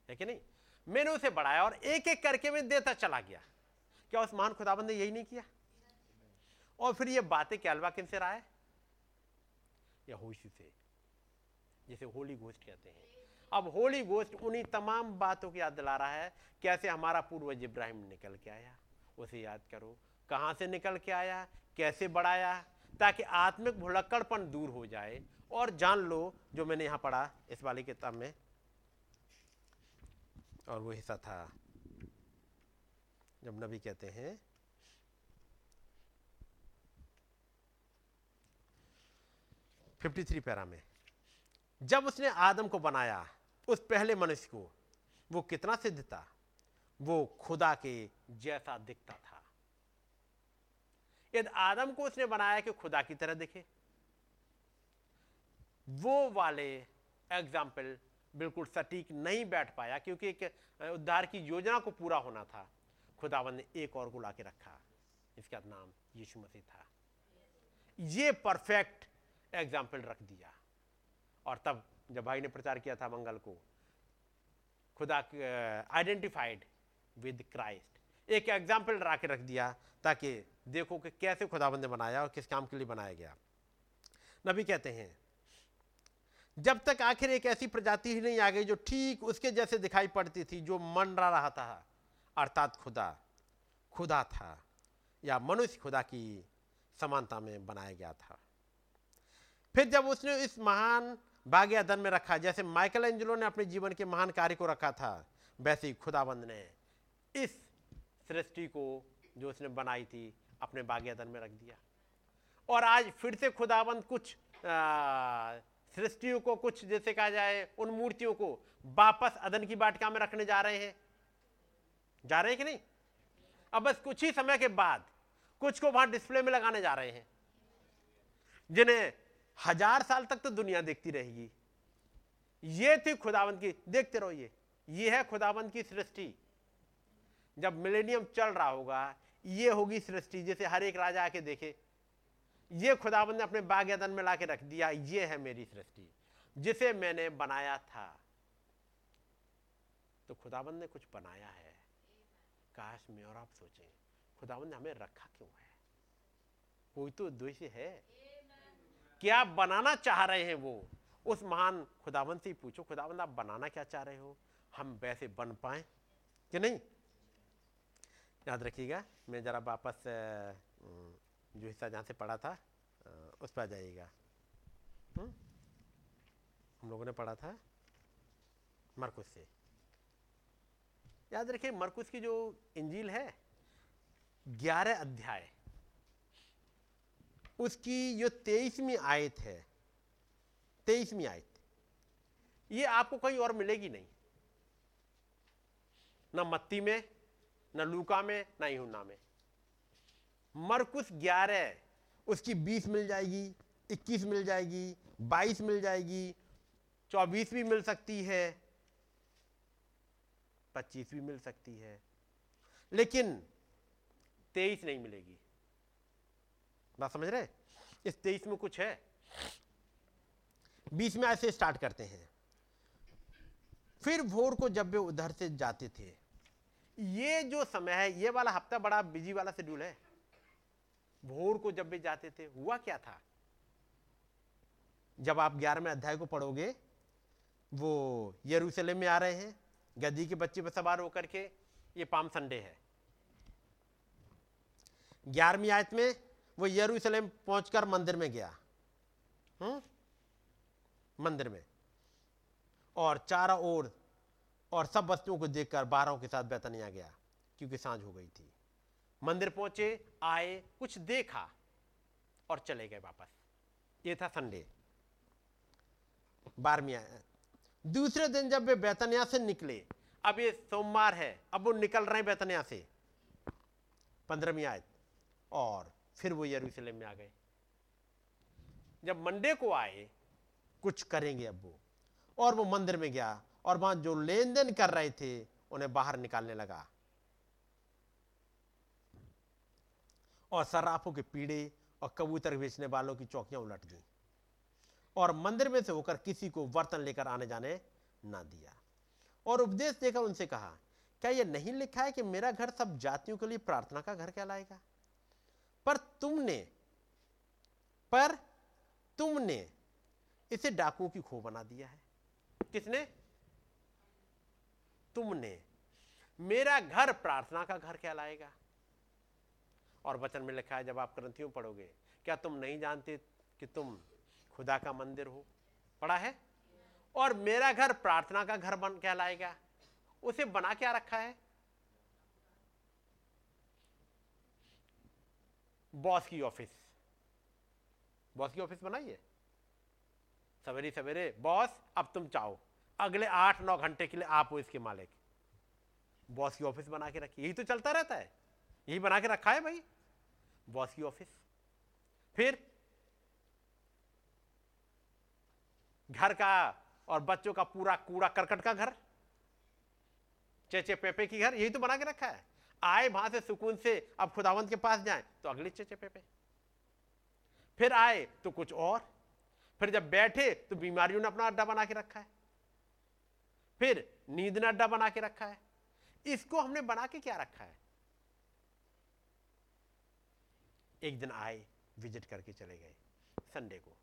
है कि नहीं? मैंने उसे बढ़ाया और एक एक करके मैं देता चला गया। क्या उस महान खुदाबंद ने यही नहीं किया? और फिर ये बातें क्या अलवा किन से रहा है या होशी से। जिसे होली गोस्ट कहते हैं। अब होली गोस्ट उन्हीं तमाम बातों की याद दिला रहा है, कैसे हमारा पूर्वज इब्राहिम निकल के आया। उसे याद करो, कहाँ से निकल के आया, कैसे बढ़ाया, ताकि आत्मिक भुलक्कड़पन दूर हो जाए। और जान लो, जो मैंने यहाँ पढ़ा इस वाली किताब में, और वो हिस्सा था, जब नबी कहते हैं फिफ्टी थ्री पैरा में। जब उसने आदम को बनाया, उस पहले मनुष्य को, वो कितना सिद्ध था? वो खुदा के जैसा दिखता था। यदि आदम को उसने बनाया कि खुदा की तरह दिखे, वो वाले एग्ज़ाम्पल बिल्कुल सटीक नहीं बैठ पाया, क्योंकि एक उद्धार की योजना को पूरा होना था। खुदावन ने एक और को लाके रखा इसका नाम यीशु मसीह था। ये परफेक्ट एग्ज़ाम्पल रख दिया। और तब जब भाई ने प्रचार किया था मंगल को, खुदा आइडेंटिफाइड विद क्राइस्ट एक एग्ज़ाम्पल ला के रख दिया ताकि देखो कि कैसे खुदाबंद ने बनाया और किस काम के लिए बनाया गया। नबी कहते हैं, जब तक आखिर एक ऐसी प्रजाति ही नहीं आ गई जो ठीक उसके जैसे दिखाई पड़ती थी, जो मंडरा रहा था, अर्थात खुदा खुदा था या मनुष्य खुदा की समानता में बनाया गया था। फिर जब उसने इस महान भाग्य धन में रखा, जैसे माइकल एंजलो ने अपने जीवन के महान कार्य को रखा था, वैसे ही खुदाबंद ने इस सृष्टि को जो उसने बनाई थी, अपने बाग्यधन में रख दिया। और आज फिर से खुदाबंद कुछ सृष्टियों को, कुछ जैसे कहा जाए, उन मूर्तियों को वापस अदन की बाटिका में रखने जा रहे हैं? जा रहे हैं कि नहीं? अब बस कुछ ही समय के बाद कुछ को वहाँ डिस्प्ले में लगाने जा रहे हैं, जिन्हें हज़ार साल तक तो दुनिया देखती रहेगी। ये थी खुदावंत की, देखते रहो ये। ये है खुदावंत की सृष्टि। जब मिलेनियम चल रहा होगा, ये होगी सृष्टि जैसे हर एक राजा आके देखे। ये खुदावंत ने अपने बाग्यदन में लाके रख दिया, ये है मेरी सृष्टि, जिसे मैंने बनाया था। तो खुदाबंद ने कुछ बनाया है। काश में और आप सोचें, खुदाबंद ने हमें रखा क्यों है? कोई तो उद्देश्य है। क्या बनाना चाह रहे हैं वो? उस महान खुदाबंद से पूछो खुदाबंद आप बनाना क्या चाह रहे हो? हम वैसे बन पाए कि नहीं? याद रखिएगा, मैं जरा वापस जो हिस्सा जहाँ से पढ़ा था उस पर आ जाइएगा। हम्म? हम लोगों ने पढ़ा था मरकुस से। याद रखिए, मरकुस की जो इंजील है, ग्यारह अध्याय। उसकी जो तेईसवीं आयत है, तेईसवीं आयत, ये आपको कहीं और मिलेगी नहीं। ना मत्ती में, न लूका में, ना यूना में। मरकुस ग्यारह, उसकी बीस मिल जाएगी, इक्कीस मिल जाएगी, बाईस मिल जाएगी चौबीस भी मिल सकती है पच्चीस भी मिल सकती है। लेकिन तेईस नहीं मिलेगी। बात समझ रहे? इस तेईस में कुछ है। बीस में ऐसे स्टार्ट करते हैं। फिर भोर को जब वे उधर से जाते थे, ये जो समय है, ये वाला हफ़्ता बड़ा बिज़ी वाला शेड्यूल है। भोर को जब भी जाते थे, हुआ क्या था? जब आप ग्यारहवें अध्याय को पढ़ोगे, वो यरूशलेम में आ रहे हैं गदी के बच्चे पर सवार होकर के, ये पाम संडे है। ग्यारहवीं आयत में वो यरूशलेम पहुंचकर मंदिर में गया। हम्म? मंदिर में। और चारों ओर और सब बच्चों को देखकर बारहों के साथ बैतनिया गया, क्योंकि साँझ हो गई थी। मंदिर पहुँचे, आए, कुछ देखा और चले गए वापस। ये था संडे। बारहवीं दूसरे दिन जब वे बैतनिया से निकले, अब ये सोमवार है, अब वो निकल रहे हैं बैतनिया से। पंद्रहवीं आयत। और फिर वो यरूशलेम में आ गए। जब मंडे को आए, कुछ करेंगे अब वो। और वो मंदिर में गया और वहाँ जो लेन देन कर रहे थे, उन्हें बाहर निकालने लगा। और सर्राफों के पीड़े और कबूतर बेचने वालों की चौकियाँ उलट दी और मंदिर में से होकर किसी को बर्तन लेकर आने जाने ना दिया। और उपदेश देकर उनसे कहा, क्या यह नहीं लिखा है कि मेरा घर सब जातियों के लिए प्रार्थना का घर कहलाएगा? पर तुमने पर तुमने इसे डाकुओं की खो बना दिया है। किसने? तुमने। मेरा घर प्रार्थना का घर कहलाएगा और वचन में लिखा है, जब आप ग्रंथियों पढ़ोगे, क्या तुम नहीं जानते कि तुम खुदा का मंदिर हो? पढ़ा है? और मेरा घर प्रार्थना का घर बन कहलाएगा उसे बना क्या रखा है? बॉस की ऑफ़िस। बॉस की ऑफ़िस बनाइए सवेरे सवेरे, बॉस, अब तुम चाहो। अगले आठ नौ घंटे के लिए आप हो इसके मालिक। बॉस की ऑफ़िस बना के रखिए यही तो चलता रहता है। यही बना के रखा है भाई। बॉस की ऑफ़िस। फिर घर का और बच्चों का पूरा कूड़ा करकट का घर। चेचे पेपे की घर। यही तो बना के रखा है। आए वहाँ से सुकून से अब खुदावंत के पास जाए तो अगले चेचे पेपे फिर आए तो कुछ और। फिर जब बैठे तो बीमारियों ने अपना अड्डा बना के रखा है। फिर नींद ने अड्डा बना के रखा है। इसको हमने बना के क्या रखा है? एक दिन आए, विज़िट करके चले गए, संडे को।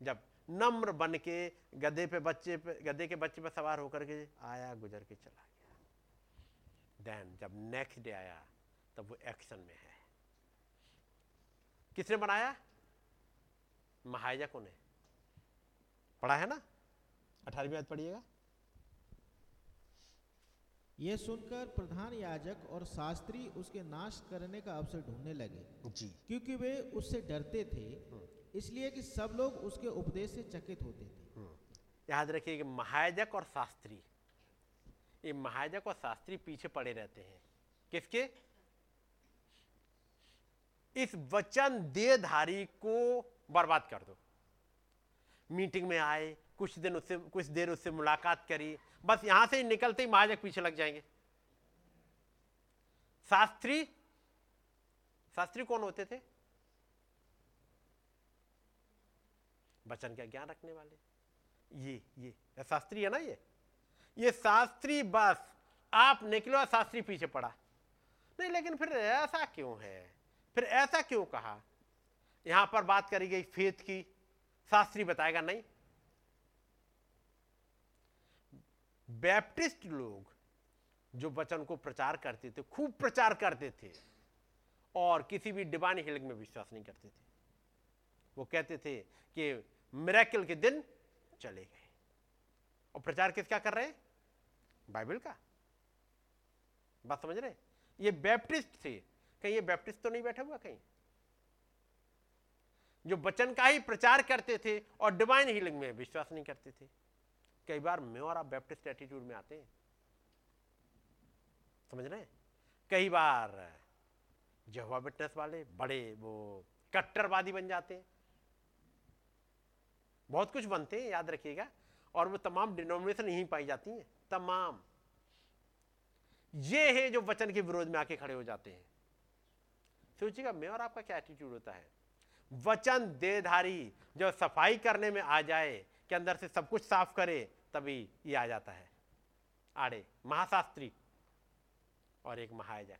जब नम्र बन के गधे पे बच्चे पे, गधे के बच्चे पे सवार होकर के आया, गुजर के चला देन जब नेक्स्ट डे आया तब वो एक्शन में है। किसने बनाया? महाजकों ने। पढ़ा है ना? अठारहवीं बात पढ़िएगा। यह सुनकर प्रधान याजक और शास्त्री उसके नाश करने का अवसर ढूँढने लगे। जी। क्योंकि वे उससे डरते थे इसलिए कि सब लोग उसके उपदेश से चकित होते थे। याद रखिए कि महाजक और शास्त्री ये महाजक और शास्त्री पीछे पड़े रहते हैं। किसके? इस वचन देधारी को बर्बाद कर दो। मीटिंग में आए, कुछ दिन उससे, कुछ देर उससे मुलाकात करी, बस यहाँ से निकलते ही महाजक पीछे लग जाएँगे। शास्त्री शास्त्री कौन होते थे? वचन का ज्ञान रखने वाले। ये ये, शास्त्री है ना ये? ये शास्त्री बस, आप निकलो और शास्त्री पीछे पड़ा। नहीं, लेकिन फिर ऐसा क्यों है? फिर ऐसा क्यों कहा? यहाँ पर बात करी गई फेथ की, शास्त्री बताएगा नहीं। बैप्टिस्ट लोग जो वचन को प्रचार करते थे, खूब प्रचार करते थे, और किसी भी डिवाइन हीलिंग में विश्वास नहीं करते थे। वो कहते थे कि मिरेकल के दिन चले गए। और प्रचार किसका कर रहे हैं? बाइबल का? बात समझ रहे ये बैप्टिस्ट थे। कहीं ये बैप्टिस्ट तो नहीं बैठा हुआ कहीं? जो वचन का ही प्रचार करते थे और डिवाइन हीलिंग में विश्वास नहीं करते थे। कई बार मैं और आप बैप्टिस्ट एटीट्यूड में आते हैं। समझ रहे हैं? कई बार जहवा विटनेस वाले बड़े वो कट्टरवादी बन जाते हैं। बहुत कुछ बनते हैं, याद रखिएगा। और वो तमाम डिनोमिनेशन यहीं पाई जाती हैं। तमाम। ये है जो वचन के विरोध में आके खड़े हो जाते हैं। सोचिएगा, मैं और आपका क्या एटीट्यूड होता है? वचन देधारी जो सफ़ाई करने में आ जाए, के अंदर से सब कुछ साफ़ करे, तभी ये आ जाता है। आड़े, महाशास्त्री और एक महायजक।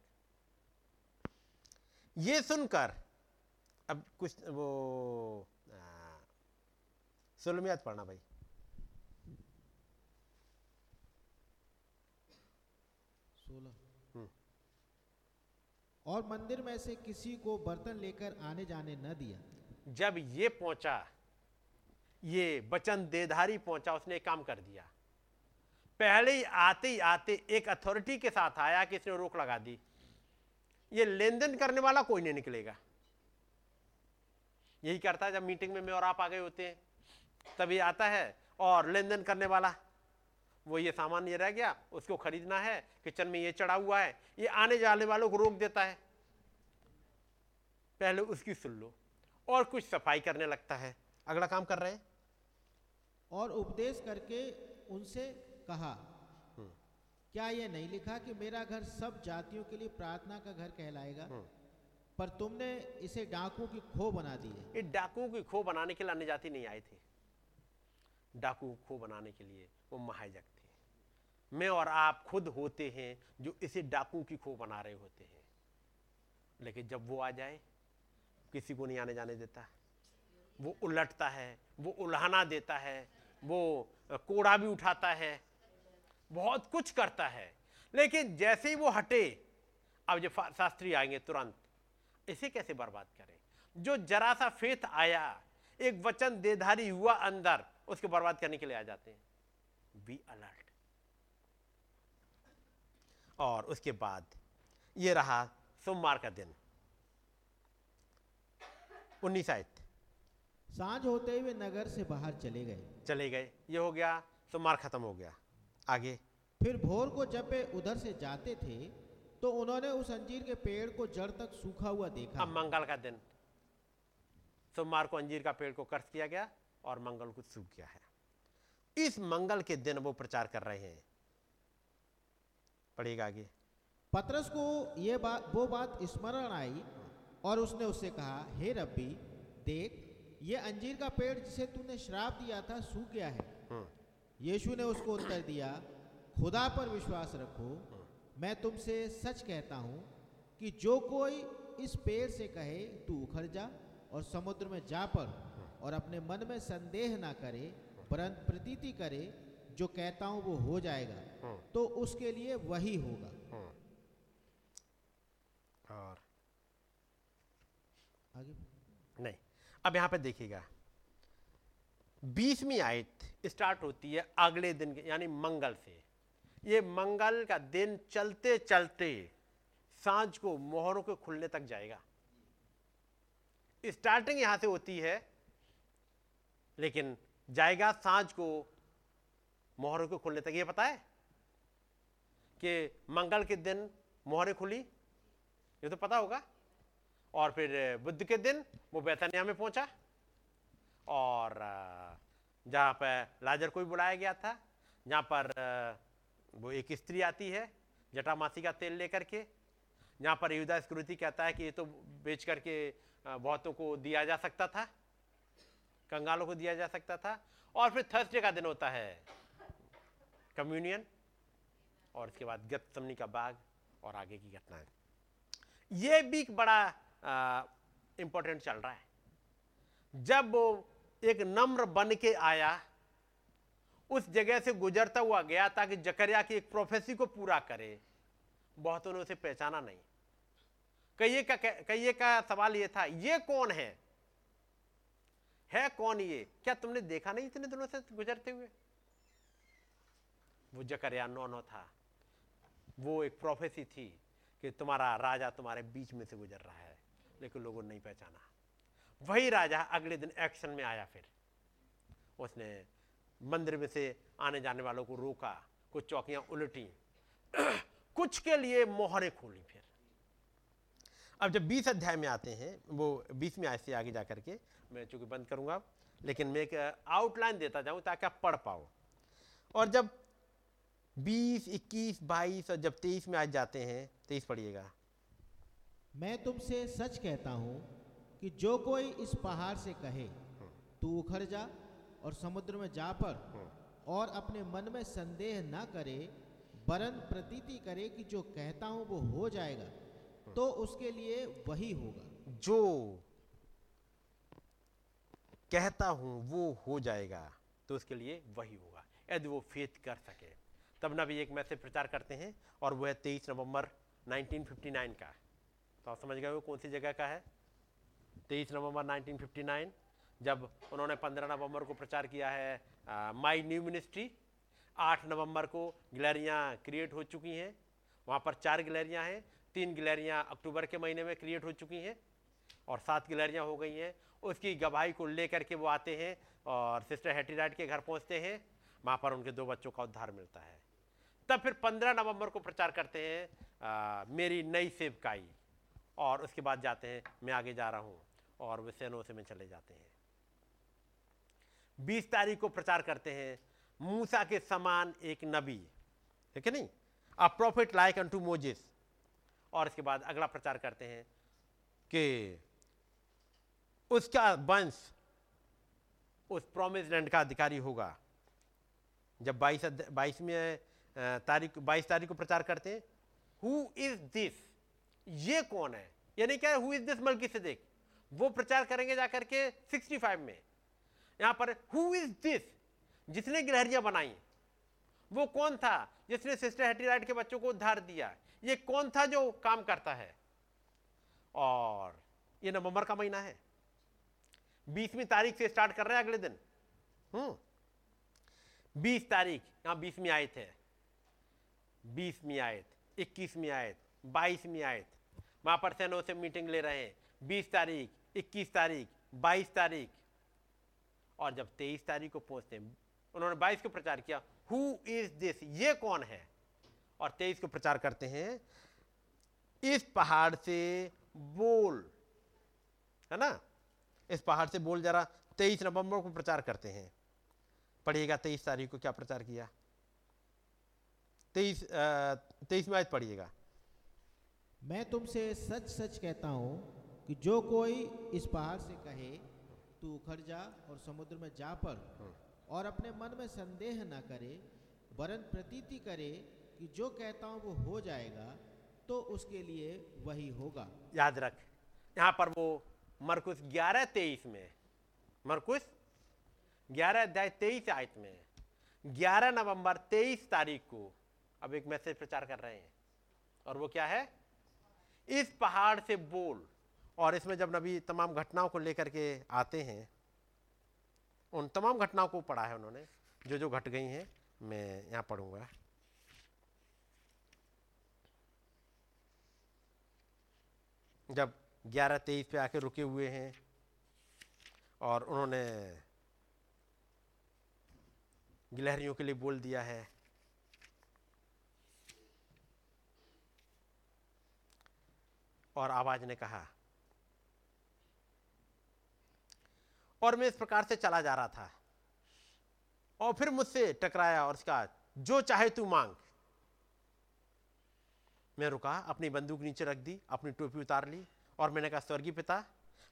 ये सुनकर, अब कुछ वो सोलमियात पढ़ना भाई। सोलह। और मंदिर में से किसी को बर्तन लेकर आने जाने न दिया। जब ये पहुँचा ये वचन देधारी पहुँचा उसने काम कर दिया। पहले ही आते ही आते एक अथॉरिटी के साथ आया कि इसने रोक लगा दी। ये लेन देन करने वाला कोई नहीं निकलेगा। यही करता है जब मीटिंग में मैं और आप आ गए होते हैं। तभी आता है और लेन देन करने वाला वो ये सामान ये रह गया उसको खरीदना है किचन में ये चढ़ा हुआ है ये आने जाने वालों को रोक देता है। पहले उसकी सुन लो और कुछ सफ़ाई करने लगता है। अगला काम कर रहे हैं। और उपदेश करके उनसे कहा क्या यह नहीं लिखा कि मेरा घर सब जातियों के लिए प्रार्थना का घर कहलाएगा? पर तुमने इसे डाकू की खो बना दी है। ये डाकुओं की खो बनाने के लिए अन्य जाति नहीं आए थे। डाकू खो बनाने के लिए वो महाजक मैं और आप खुद होते हैं जो इसे डाकू की खो बना रहे होते हैं। लेकिन जब वो आ जाए, किसी को नहीं आने जाने देता। वो उलटता है, वो उल्हाना देता है, वो कोड़ा भी उठाता है, बहुत कुछ करता है। लेकिन जैसे ही वो हटे, अब जब शास्त्री आएँगे तुरंत, इसे कैसे बर्बाद करें? जो जरा सा फेथ आया, एक वचन देधारी हुआ अंदर, उसके बर्बाद करने के लिए आ जाते हैं। बी अलर्ट और उसके बाद ये रहा सोमवार का दिन। उन्नीस आयत। साँझ होते हुए नगर से बाहर चले गए। चले गए। ये हो गया सोमवार खत्म हो गया। आगे। फिर भोर को जब वे उधर से जाते थे तो उन्होंने उस अंजीर के पेड़ को जड़ तक सूखा हुआ देखा। अब मंगल का दिन। सोमवार को अंजीर का पेड़ को कर्ज किया गया और मंगल को सूख गया है। इस मंगल के दिन वो प्रचार कर रहे हैं। पढ़ेगा आगे। पतरस को ये बात वो बात स्मरण आई और उसने उससे कहा हे रब्बी देख ये अंजीर का पेड़ जिसे तूने श्राप दिया था सूख गया है। हम्म, यीशु ने उसको उत्तर दिया खुदा पर विश्वास रखो मैं तुमसे सच कहता हूँ कि जो कोई इस पेड़ से कहे तू उखड़ जा और समुद्र में जा पड़ और अपने मन में संदेह ना करे परंतु प्रतीति करे जो कहता हूँ वो हो जाएगा हम्म, तो उसके लिए वही होगा। हम्म। और? आगे। नहीं। अब यहाँ पे देखिएगा। बीसवीं आयत स्टार्ट होती है अगले दिन के यानी मंगल से। ये मंगल का दिन चलते चलते साँझ को मोहरों के खुलने तक जाएगा। स्टार्टिंग यहाँ से होती है लेकिन जाएगा साँझ को मोहरों के खुलने तक, ये पता है कि मंगल के दिन मोहरें खुली? ये तो पता होगा। और फिर बुद्ध के दिन वो बैतनिया में पहुँचा। और जहाँ पर लाजर को भी बुलाया गया था, जहाँ पर वो एक स्त्री आती है, जटामासी का तेल लेकर के, जहाँ पर युदा स्कृति कहता है कि ये तो बेच करके बहुतों को दिया जा सकता था, कंगालों को दिया जा सकता था। और फिर थर्सडे का दिन होता है। कम्युनियन, और इसके बाद गतसमनी का बाग, और आगे की घटनाएँ। ये भी बड़ा इंपॉर्टेंट चल रहा है। जब वो एक नम्र बन के आया, उस जगह से गुजरता हुआ गया ताकि जकरिया की एक प्रोफेसी को पूरा करे। बहुतों ने उसे पहचाना नहीं। कईये का कईये का सवाल ये था, ये कौन है? है कौन ये? क्या तुमने देखा नहीं इतने दिनों से गुजरते हुए? वो जकरिया नौ नौ था। वो एक प्रोफेसी थी कि तुम्हारा राजा तुम्हारे बीच में से गुजर रहा है, लेकिन लोगों ने नहीं पहचाना। वही राजा अगले दिन एक्शन में आया फिर। उसने मंदिर में से आने जाने वालों को रोका, कुछ चौकियाँ उलटी, <clears throat> कुछ के लिए मोहरे खोली फिर। अब जब 20 अध्याय में आते हैं, वो 20 में आय से आगे जाकर के, मैं चूँकि बंद करूँगा, लेकिन मैं एक आउटलाइन देता जाऊँ ताकि आप पढ़ पाओ। और जब 20, 21, 22 और जब 23 में आज जाते हैं 23 पढ़िएगा। मैं तुमसे सच कहता हूँ कि जो कोई इस पहाड़ से कहे तू उखड़ जा और समुद्र में जा पर और अपने मन में संदेह न करे वरन प्रतीति करे कि जो कहता हूँ वो हो जाएगा तो उसके लिए वही होगा। जो कहता हूँ वो हो जाएगा तो उसके लिए वही होगा। यदि वो फेथ कर सके। तब ना भी एक मैसेज प्रचार करते हैं और वो है तेईस नवंबर 1959 का। तो आप समझ गए वो कौन सी जगह का है? तेईस नवंबर 1959 जब उन्होंने 15 नवंबर को प्रचार किया है माई न्यू मिनिस्ट्री। 8 नवंबर को गैलरियाँ क्रिएट हो चुकी हैं। वहाँ पर चार गैलरियाँ हैं। तीन गैलरियाँ अक्टूबर के महीने में क्रिएट हो चुकी हैं और सात गैलरियाँ हो गई हैं। उसकी गवाही को लेकर के वो आते हैं और सिस्टर हेटीराइट के घर पहुँचते हैं। वहाँ पर उनके दो बच्चों का उद्धार मिलता है। तब फिर पंद्रह नवंबर को प्रचार करते हैं आ, मेरी नई सेवकाई। और उसके बाद जाते हैं मैं आगे जा रहा हूँ और वे सैनो से में चले जाते हैं। बीस तारीख को प्रचार करते हैं मूसा के समान एक नबी। ठीक है नहीं? A prophet like unto Moses और इसके बाद अगला प्रचार करते हैं कि उसका वंश उस प्रोमिस लैंड का अधिकारी होगा। जब बाईस बाईस में तारीख, बाईस तारीख को प्रचार करते हैं। हु इज़ दिस ये कौन है? यानी क्या हु? Is this Melchizedek? वो प्रचार करेंगे जाकर के 65 में। यहाँ पर हु इज़ दिस जिसने गिलहरियाँ बनाई। वो कौन था? जिसने सिस्टर हेटीराइट के बच्चों को उद्धार दिया। ये कौन था जो काम करता है? और ये नवंबर का महीना है। बीसवीं तारीख से स्टार्ट कर रहे हैं अगले दिन। हम्म। बीस तारीख, यहाँ बीसवीं आए है बीसवीं आयत इक्कीसवीं आयत बाईसवीं आयत वहाँ पर सेनो से मीटिंग ले रहे हैं। बीस तारीख, इक्कीस तारीख, बाईस तारीख। और जब तेईस तारीख को पहुँचते हैं, उन्होंने बाईस को प्रचार किया हु इज़ दिस ये कौन है? और तेईस को प्रचार करते हैं, इस पहाड़ से बोल। है ना? इस पहाड़ से बोल जरा तेईस नवंबर को प्रचार करते हैं। पढ़िएगा तेईस तारीख को क्या प्रचार किया? तेईस तेईस में आज पढ़िएगा। मैं तुमसे सच सच कहता हूँ कि जो कोई इस पहाड़ से कहे तू उखड़ जा और समुद्र में जा पड़ और अपने मन में संदेह न करे वरन प्रतीति करे कि जो कहता हूँ वो हो जाएगा तो उसके लिए वही होगा। याद रख यहाँ पर वो मरकुस ग्यारह तेईस में मरकुस ग्यारह अध्याय तेईस आयत में ग्यारह नवंबर तेईस तारीख को अब एक मैसेज प्रचार कर रहे हैं। और वो क्या है? इस पहाड़ से बोल। और इसमें जब नबी तमाम घटनाओं को लेकर के आते हैं, उन तमाम घटनाओं को पढ़ा है उन्होंने। जो जो घट गई हैं, मैं यहाँ पढ़ूँगा। जब ग्यारह तेईस पे आके रुके हुए हैं, और उन्होंने गिलहरियों के लिए बोल दिया है और आवाज़ ने कहा, और मैं इस प्रकार से चला जा रहा था। और फिर मुझसे टकराया और उसका, जो चाहे तू मांग। मैं रुका, अपनी बंदूक नीचे रख दी, अपनी टोपी उतार ली और मैंने कहा, स्वर्गीय पिता,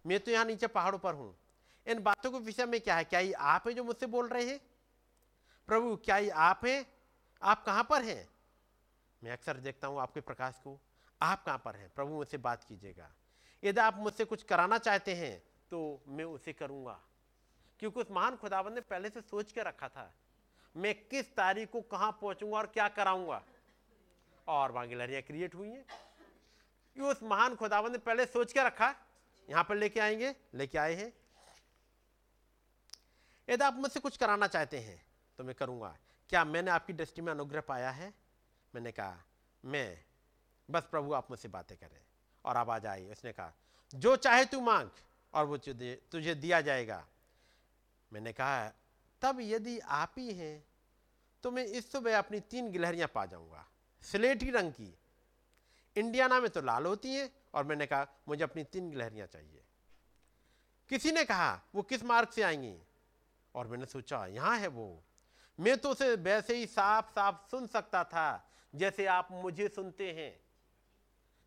मैं तो यहाँ नीचे पहाड़ों पर हूँ। इन बातों के विषय में क्या है? क्या ये आप हैं जो मुझसे बोल रहे हैं? प्रभु, क्या ये आप हैं? आप कहाँ पर हैं? मैं अक्सर देखता हूँ आपके प्रकाश को। आप कहाँ पर हैं? प्रभु मुझसे बात कीजिएगा। यदि आप मुझसे कुछ कराना चाहते हैं तो मैं उसे करूँगा। क्योंकि उस महान खुदाबंद ने पहले से सोच के रखा था, मैं किस तारीख को कहाँ पहुंचूँगा और क्या कराऊँगा? और वहाँ गिलहरियाँ क्रिएट हुई हैं। ये उस महान खुदावन ने पहले सोच के रखा, यहाँ पर लेके आएँगे, लेके आए हैं। यदि आप मुझसे कुछ कराना चाहते हैं तो मैं करूँगा। क्या मैंने आपकी दृष्टि में अनुग्रह पाया है? मैंने कहा, मैं बस प्रभु आप मुझसे बातें करें। और आवाज़ आई उसने कहा, जो चाहे तू मांग और वो तुझे दिया जाएगा। मैंने कहा, तब यदि आप ही हैं तो मैं इस सुबह अपनी तीन गिलहरियाँ पा जाऊँगा। स्लेटी रंग की। इंडियाना में तो लाल होती हैं और मैंने कहा, मुझे अपनी तीन गिलहरियाँ चाहिए। किसी ने कहा, वो किस मार्ग से आएँगी? और मैंने सोचा, यहाँ है वो। मैं तो उसे वैसे ही साफ़ साफ़ सुन सकता था, जैसे आप मुझे सुनते हैं।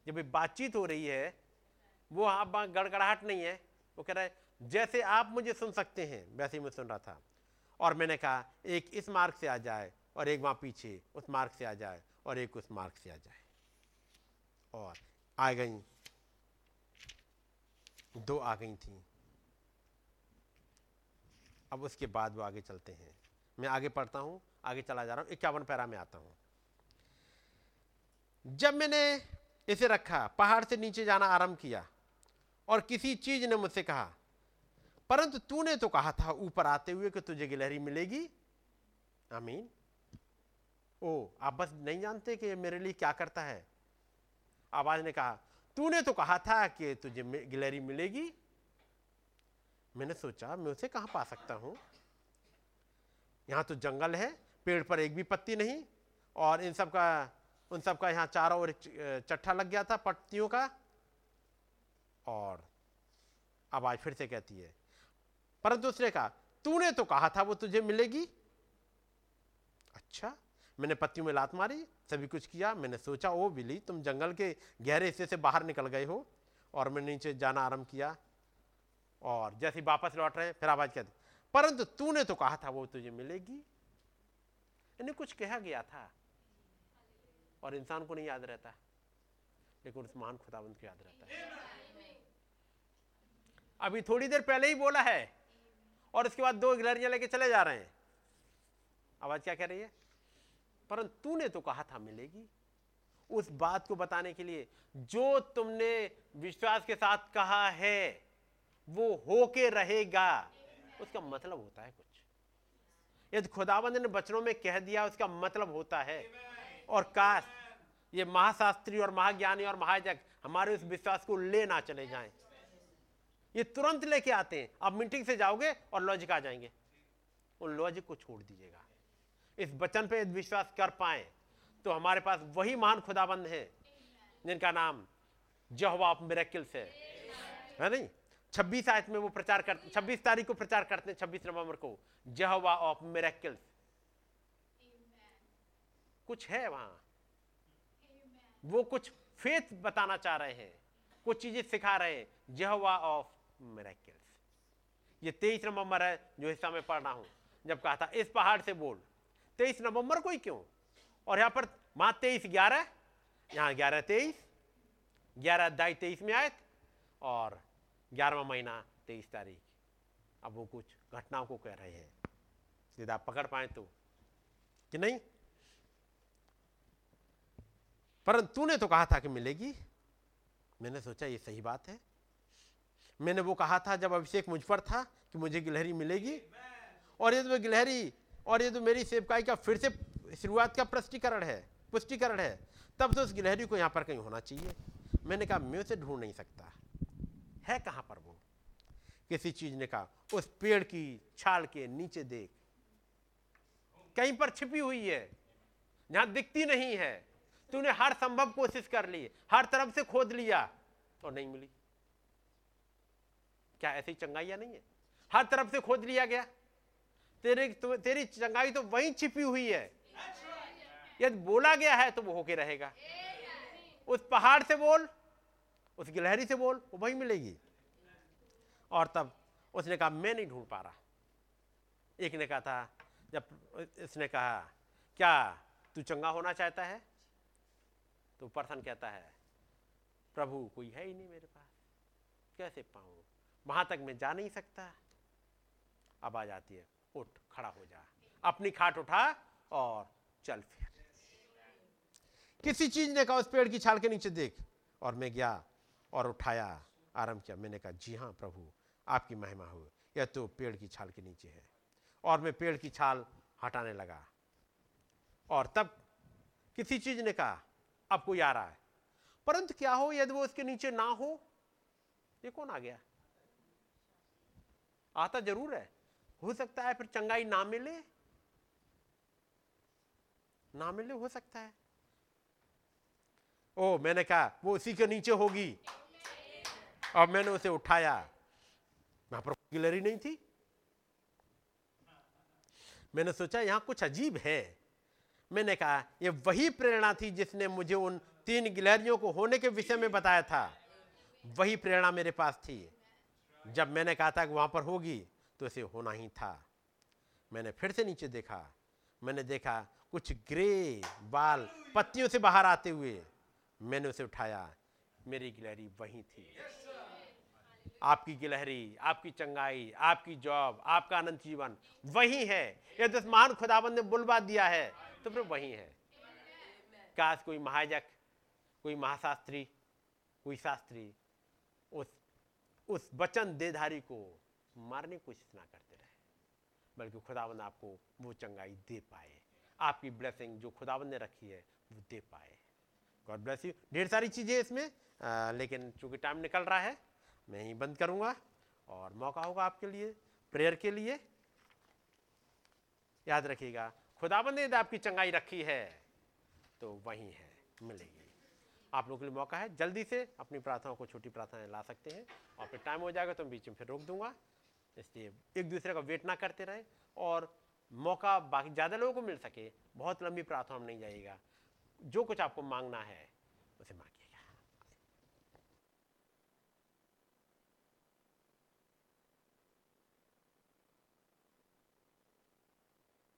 जब बातचीत हो रही है, वो आप गड़गड़ाहट नहीं है। वो कह रहा है, जैसे आप मुझे सुन सकते हैं, वैसे ही मैं सुन रहा था। और मैंने कहा, एक इस मार्ग से आ जाए और एक वहाँ पीछे उस मार्ग से आ जाए और एक उस मार्ग से आ जाए। और आ गई। दो आ गई थी। अब उसके बाद वो आगे चलते हैं। मैं आगे पढ़ता हूँ, आगे चला जा रहा हूँ, इक्यावन पैरा में आता हूँ। जब मैंने इसे रखा, पहाड़ से नीचे जाना आरंभ किया और किसी चीज़ ने मुझसे कहा, परंतु तूने तो कहा था ऊपर आते हुए कि तुझे गिलहरी मिलेगी। आमीन। ओ, आप बस नहीं जानते कि मेरे लिए क्या करता है? आवाज़ ने कहा, तूने तो कहा था कि तुझे गिलहरी मिलेगी। मैंने सोचा, मैं उसे कहाँ पा सकता हूँ? यहाँ तो जंगल है, पेड़ पर एक भी पत्ती नहीं और इन सब का उन सब का यहाँ चारों ओर चट्ठा लग गया था पत्तियों का। और आवाज़ फिर से कहती है, परंतु उसने कहा, तूने तो कहा था वो तुझे मिलेगी? अच्छा मैंने पत्तियों में लात मारी, सभी कुछ किया, मैंने सोचा, ओ बिली तुम जंगल के गहरे हिस्से से बाहर निकल गए हो, और मैंने नीचे जाना आरंभ किया। और जैसे ही वापस लौट रहे, फिर आवाज़ कहती, परंतु तूने तो कहा था वो तुझे मिलेगी? इन्हें कुछ कहा गया था। और इंसान को नहीं याद रहता है। लेकिन उस महान खुदाबंद को याद रहता है। अभी थोड़ी देर पहले ही बोला है और उसके बाद दो गिलहरियाँ लेके चले जा रहे हैं। आवाज़ क्या कह रही है? परंतु तूने तो कहा था मिलेगी। उस बात को बताने के लिए जो तुमने विश्वास के साथ कहा है, वो होके रहेगा। उसका मतलब होता है कुछ। यदि खुदाबंद ने बचनों में कह दिया, उसका मतलब होता है। और काश ये महाशास्त्री और महाज्ञानी और महाजक हमारे उस विश्वास को ले ना चले जाएँ। ये तुरंत लेके आते हैं। आप मीटिंग से जाओगे और लॉजिक आ जाएँगे। उन लॉजिक को छोड़ दीजिएगा। इस वचन पे विश्वास कर पाए तो हमारे पास वही महान खुदाबंद है, जिनका नाम जहवा मेरेकिल्स है। है नहीं? छब्बीस आयत में वो प्रचार करते छब्बीस तारीख को प्रचार करते हैं, छब्बीस नवंबर को। जहवा ऑफ़ मेरेकिल्स। कुछ है वहाँ। वो कुछ फेथ बताना चाह रहे हैं, कुछ चीज़ें सिखा रहे हैं। जहवा ऑफ़ मेरेकिल्स ये तेईस नवंबर है, जो हिस्सा में पढ़ रहा हूँ। जब कहा था, इस पहाड़ से बोल। तेईस नवंबर को ही क्यों? और यहाँ पर माँ तेईस ग्यारह, यहाँ ग्यारह तेईस, ग्यारह अध्याय तेईस में आए और ग्यारहवा महीना तेईस तारीख। अब वो कुछ घटनाओं को कह रहे हैं। यदि आप पकड़ पाए तो। कि नहीं? परंतु तूने तो कहा था कि मिलेगी। मैंने सोचा, ये सही बात है। मैंने वो कहा था, जब अभिषेक मुझ पर था, कि मुझे गिलहरी मिलेगी। और ये तो गिलहरी, और ये तो मेरी सेवकाई का फिर से शुरुआत का प्रष्टीकरण है, पुष्टिकरण है। तब तो उस गिलहरी को यहाँ पर कहीं होना चाहिए। मैंने कहा, मैं उसे ढूंढ नहीं सकता। है कहाँ पर वो? किसी चीज़ ने कहा, उस पेड़ की छाल के नीचे देख। कहीं पर छिपी हुई है, जहाँ दिखती नहीं है। तूने हर संभव कोशिश कर ली, हर तरफ़ से खोद लिया और नहीं मिली। क्या ऐसी चंगाइया नहीं है? हर तरफ़ से खोद लिया गया। तेरे, तेरी चंगाई तो वहीं छिपी हुई है। यदि बोला गया है तो वो होके रहेगा। उस पहाड़ से बोल, उस गिलहरी से बोल, वो वहीं मिलेगी। और तब उसने कहा, मैं नहीं ढूंढ पा रहा। एक ने कहा था, जब इसने कहा, क्या तू चंगा होना चाहता है? तो पर्सन कहता है, प्रभु, कोई है ही नहीं मेरे पास? कैसे पाऊँ? वहाँ तक मैं जा नहीं सकता? अब आ जाती है, उठ, खड़ा हो जा। अपनी खाट उठा और चल फिर। किसी चीज़ ने कहा, उस पेड़ की छाल के नीचे देख। और मैं गया और उठाया, आरंभ किया। मैंने कहा, जी हाँ प्रभु, आपकी महिमा हो। यह तो पेड़ की छाल के नीचे है। और मैं पेड़ की छाल हटाने लगा। और तब किसी चीज़ ने कहा कोई आ रहा है। परंतु क्या हो, यदि वो उसके नीचे ना हो, ये कौन आ गया? आता ज़रूर है। हो सकता है फिर चंगाई ना मिले। ना मिले, हो सकता है। ओ मैंने कहा, वो उसी के नीचे होगी। और मैंने उसे उठाया। वहाँ पर गिलरी नहीं थी। मैंने सोचा, यहाँ कुछ अजीब है। मैंने कहा यह वही प्रेरणा थी जिसने मुझे उन तीन गिलहरियों को होने के विषय में बताया था। वही प्रेरणा मेरे पास थी। जब मैंने कहा था कि वहाँ पर होगी तो इसे होना ही था। मैंने फिर से नीचे देखा। मैंने देखा, कुछ ग्रे बाल पत्तियों से बाहर आते हुए मैंने उसे उठाया। मेरी गिलहरी वही थी। आपकी गिलहरी, आपकी चंगाई, आपकी जॉब, आपका अनंत जीवन वही है। यह उस महान खुदाबंद ने बुलवा दिया है। तो फिर वही है। काश कोई महाजक कोई महाशास्त्री कोई शास्त्री उस उस वचन देधारी को मारने की कोशिश ना करते रहे बल्कि खुदावन आपको वो चंगाई दे पाए। आपकी ब्लेसिंग जो खुदावन ने रखी है वो दे पाए। गॉड ब्लेस यू ढेर सारी चीज़ें इसमें आ, लेकिन चूँकि टाइम निकल रहा है मैं ही बंद करूँगा और मौका होगा आपके लिए प्रेयर के लिए। याद रखिएगा खुदाबंद ने आपकी चंगाई रखी है तो वही है, मिलेगी। आप लोगों के लिए मौका है, जल्दी से अपनी प्रार्थनाओं को छोटी प्रार्थनाएँ ला सकते हैं, और फिर टाइम हो जाएगा तो मैं बीच में फिर रोक दूँगा। इसलिए एक दूसरे का वेट ना करते रहे, और मौका बाकी ज़्यादा लोगों को मिल सके, बहुत लंबी प्रार्थना में नहीं जाएगा जो कुछ आपको मांगना है, उसे मांगे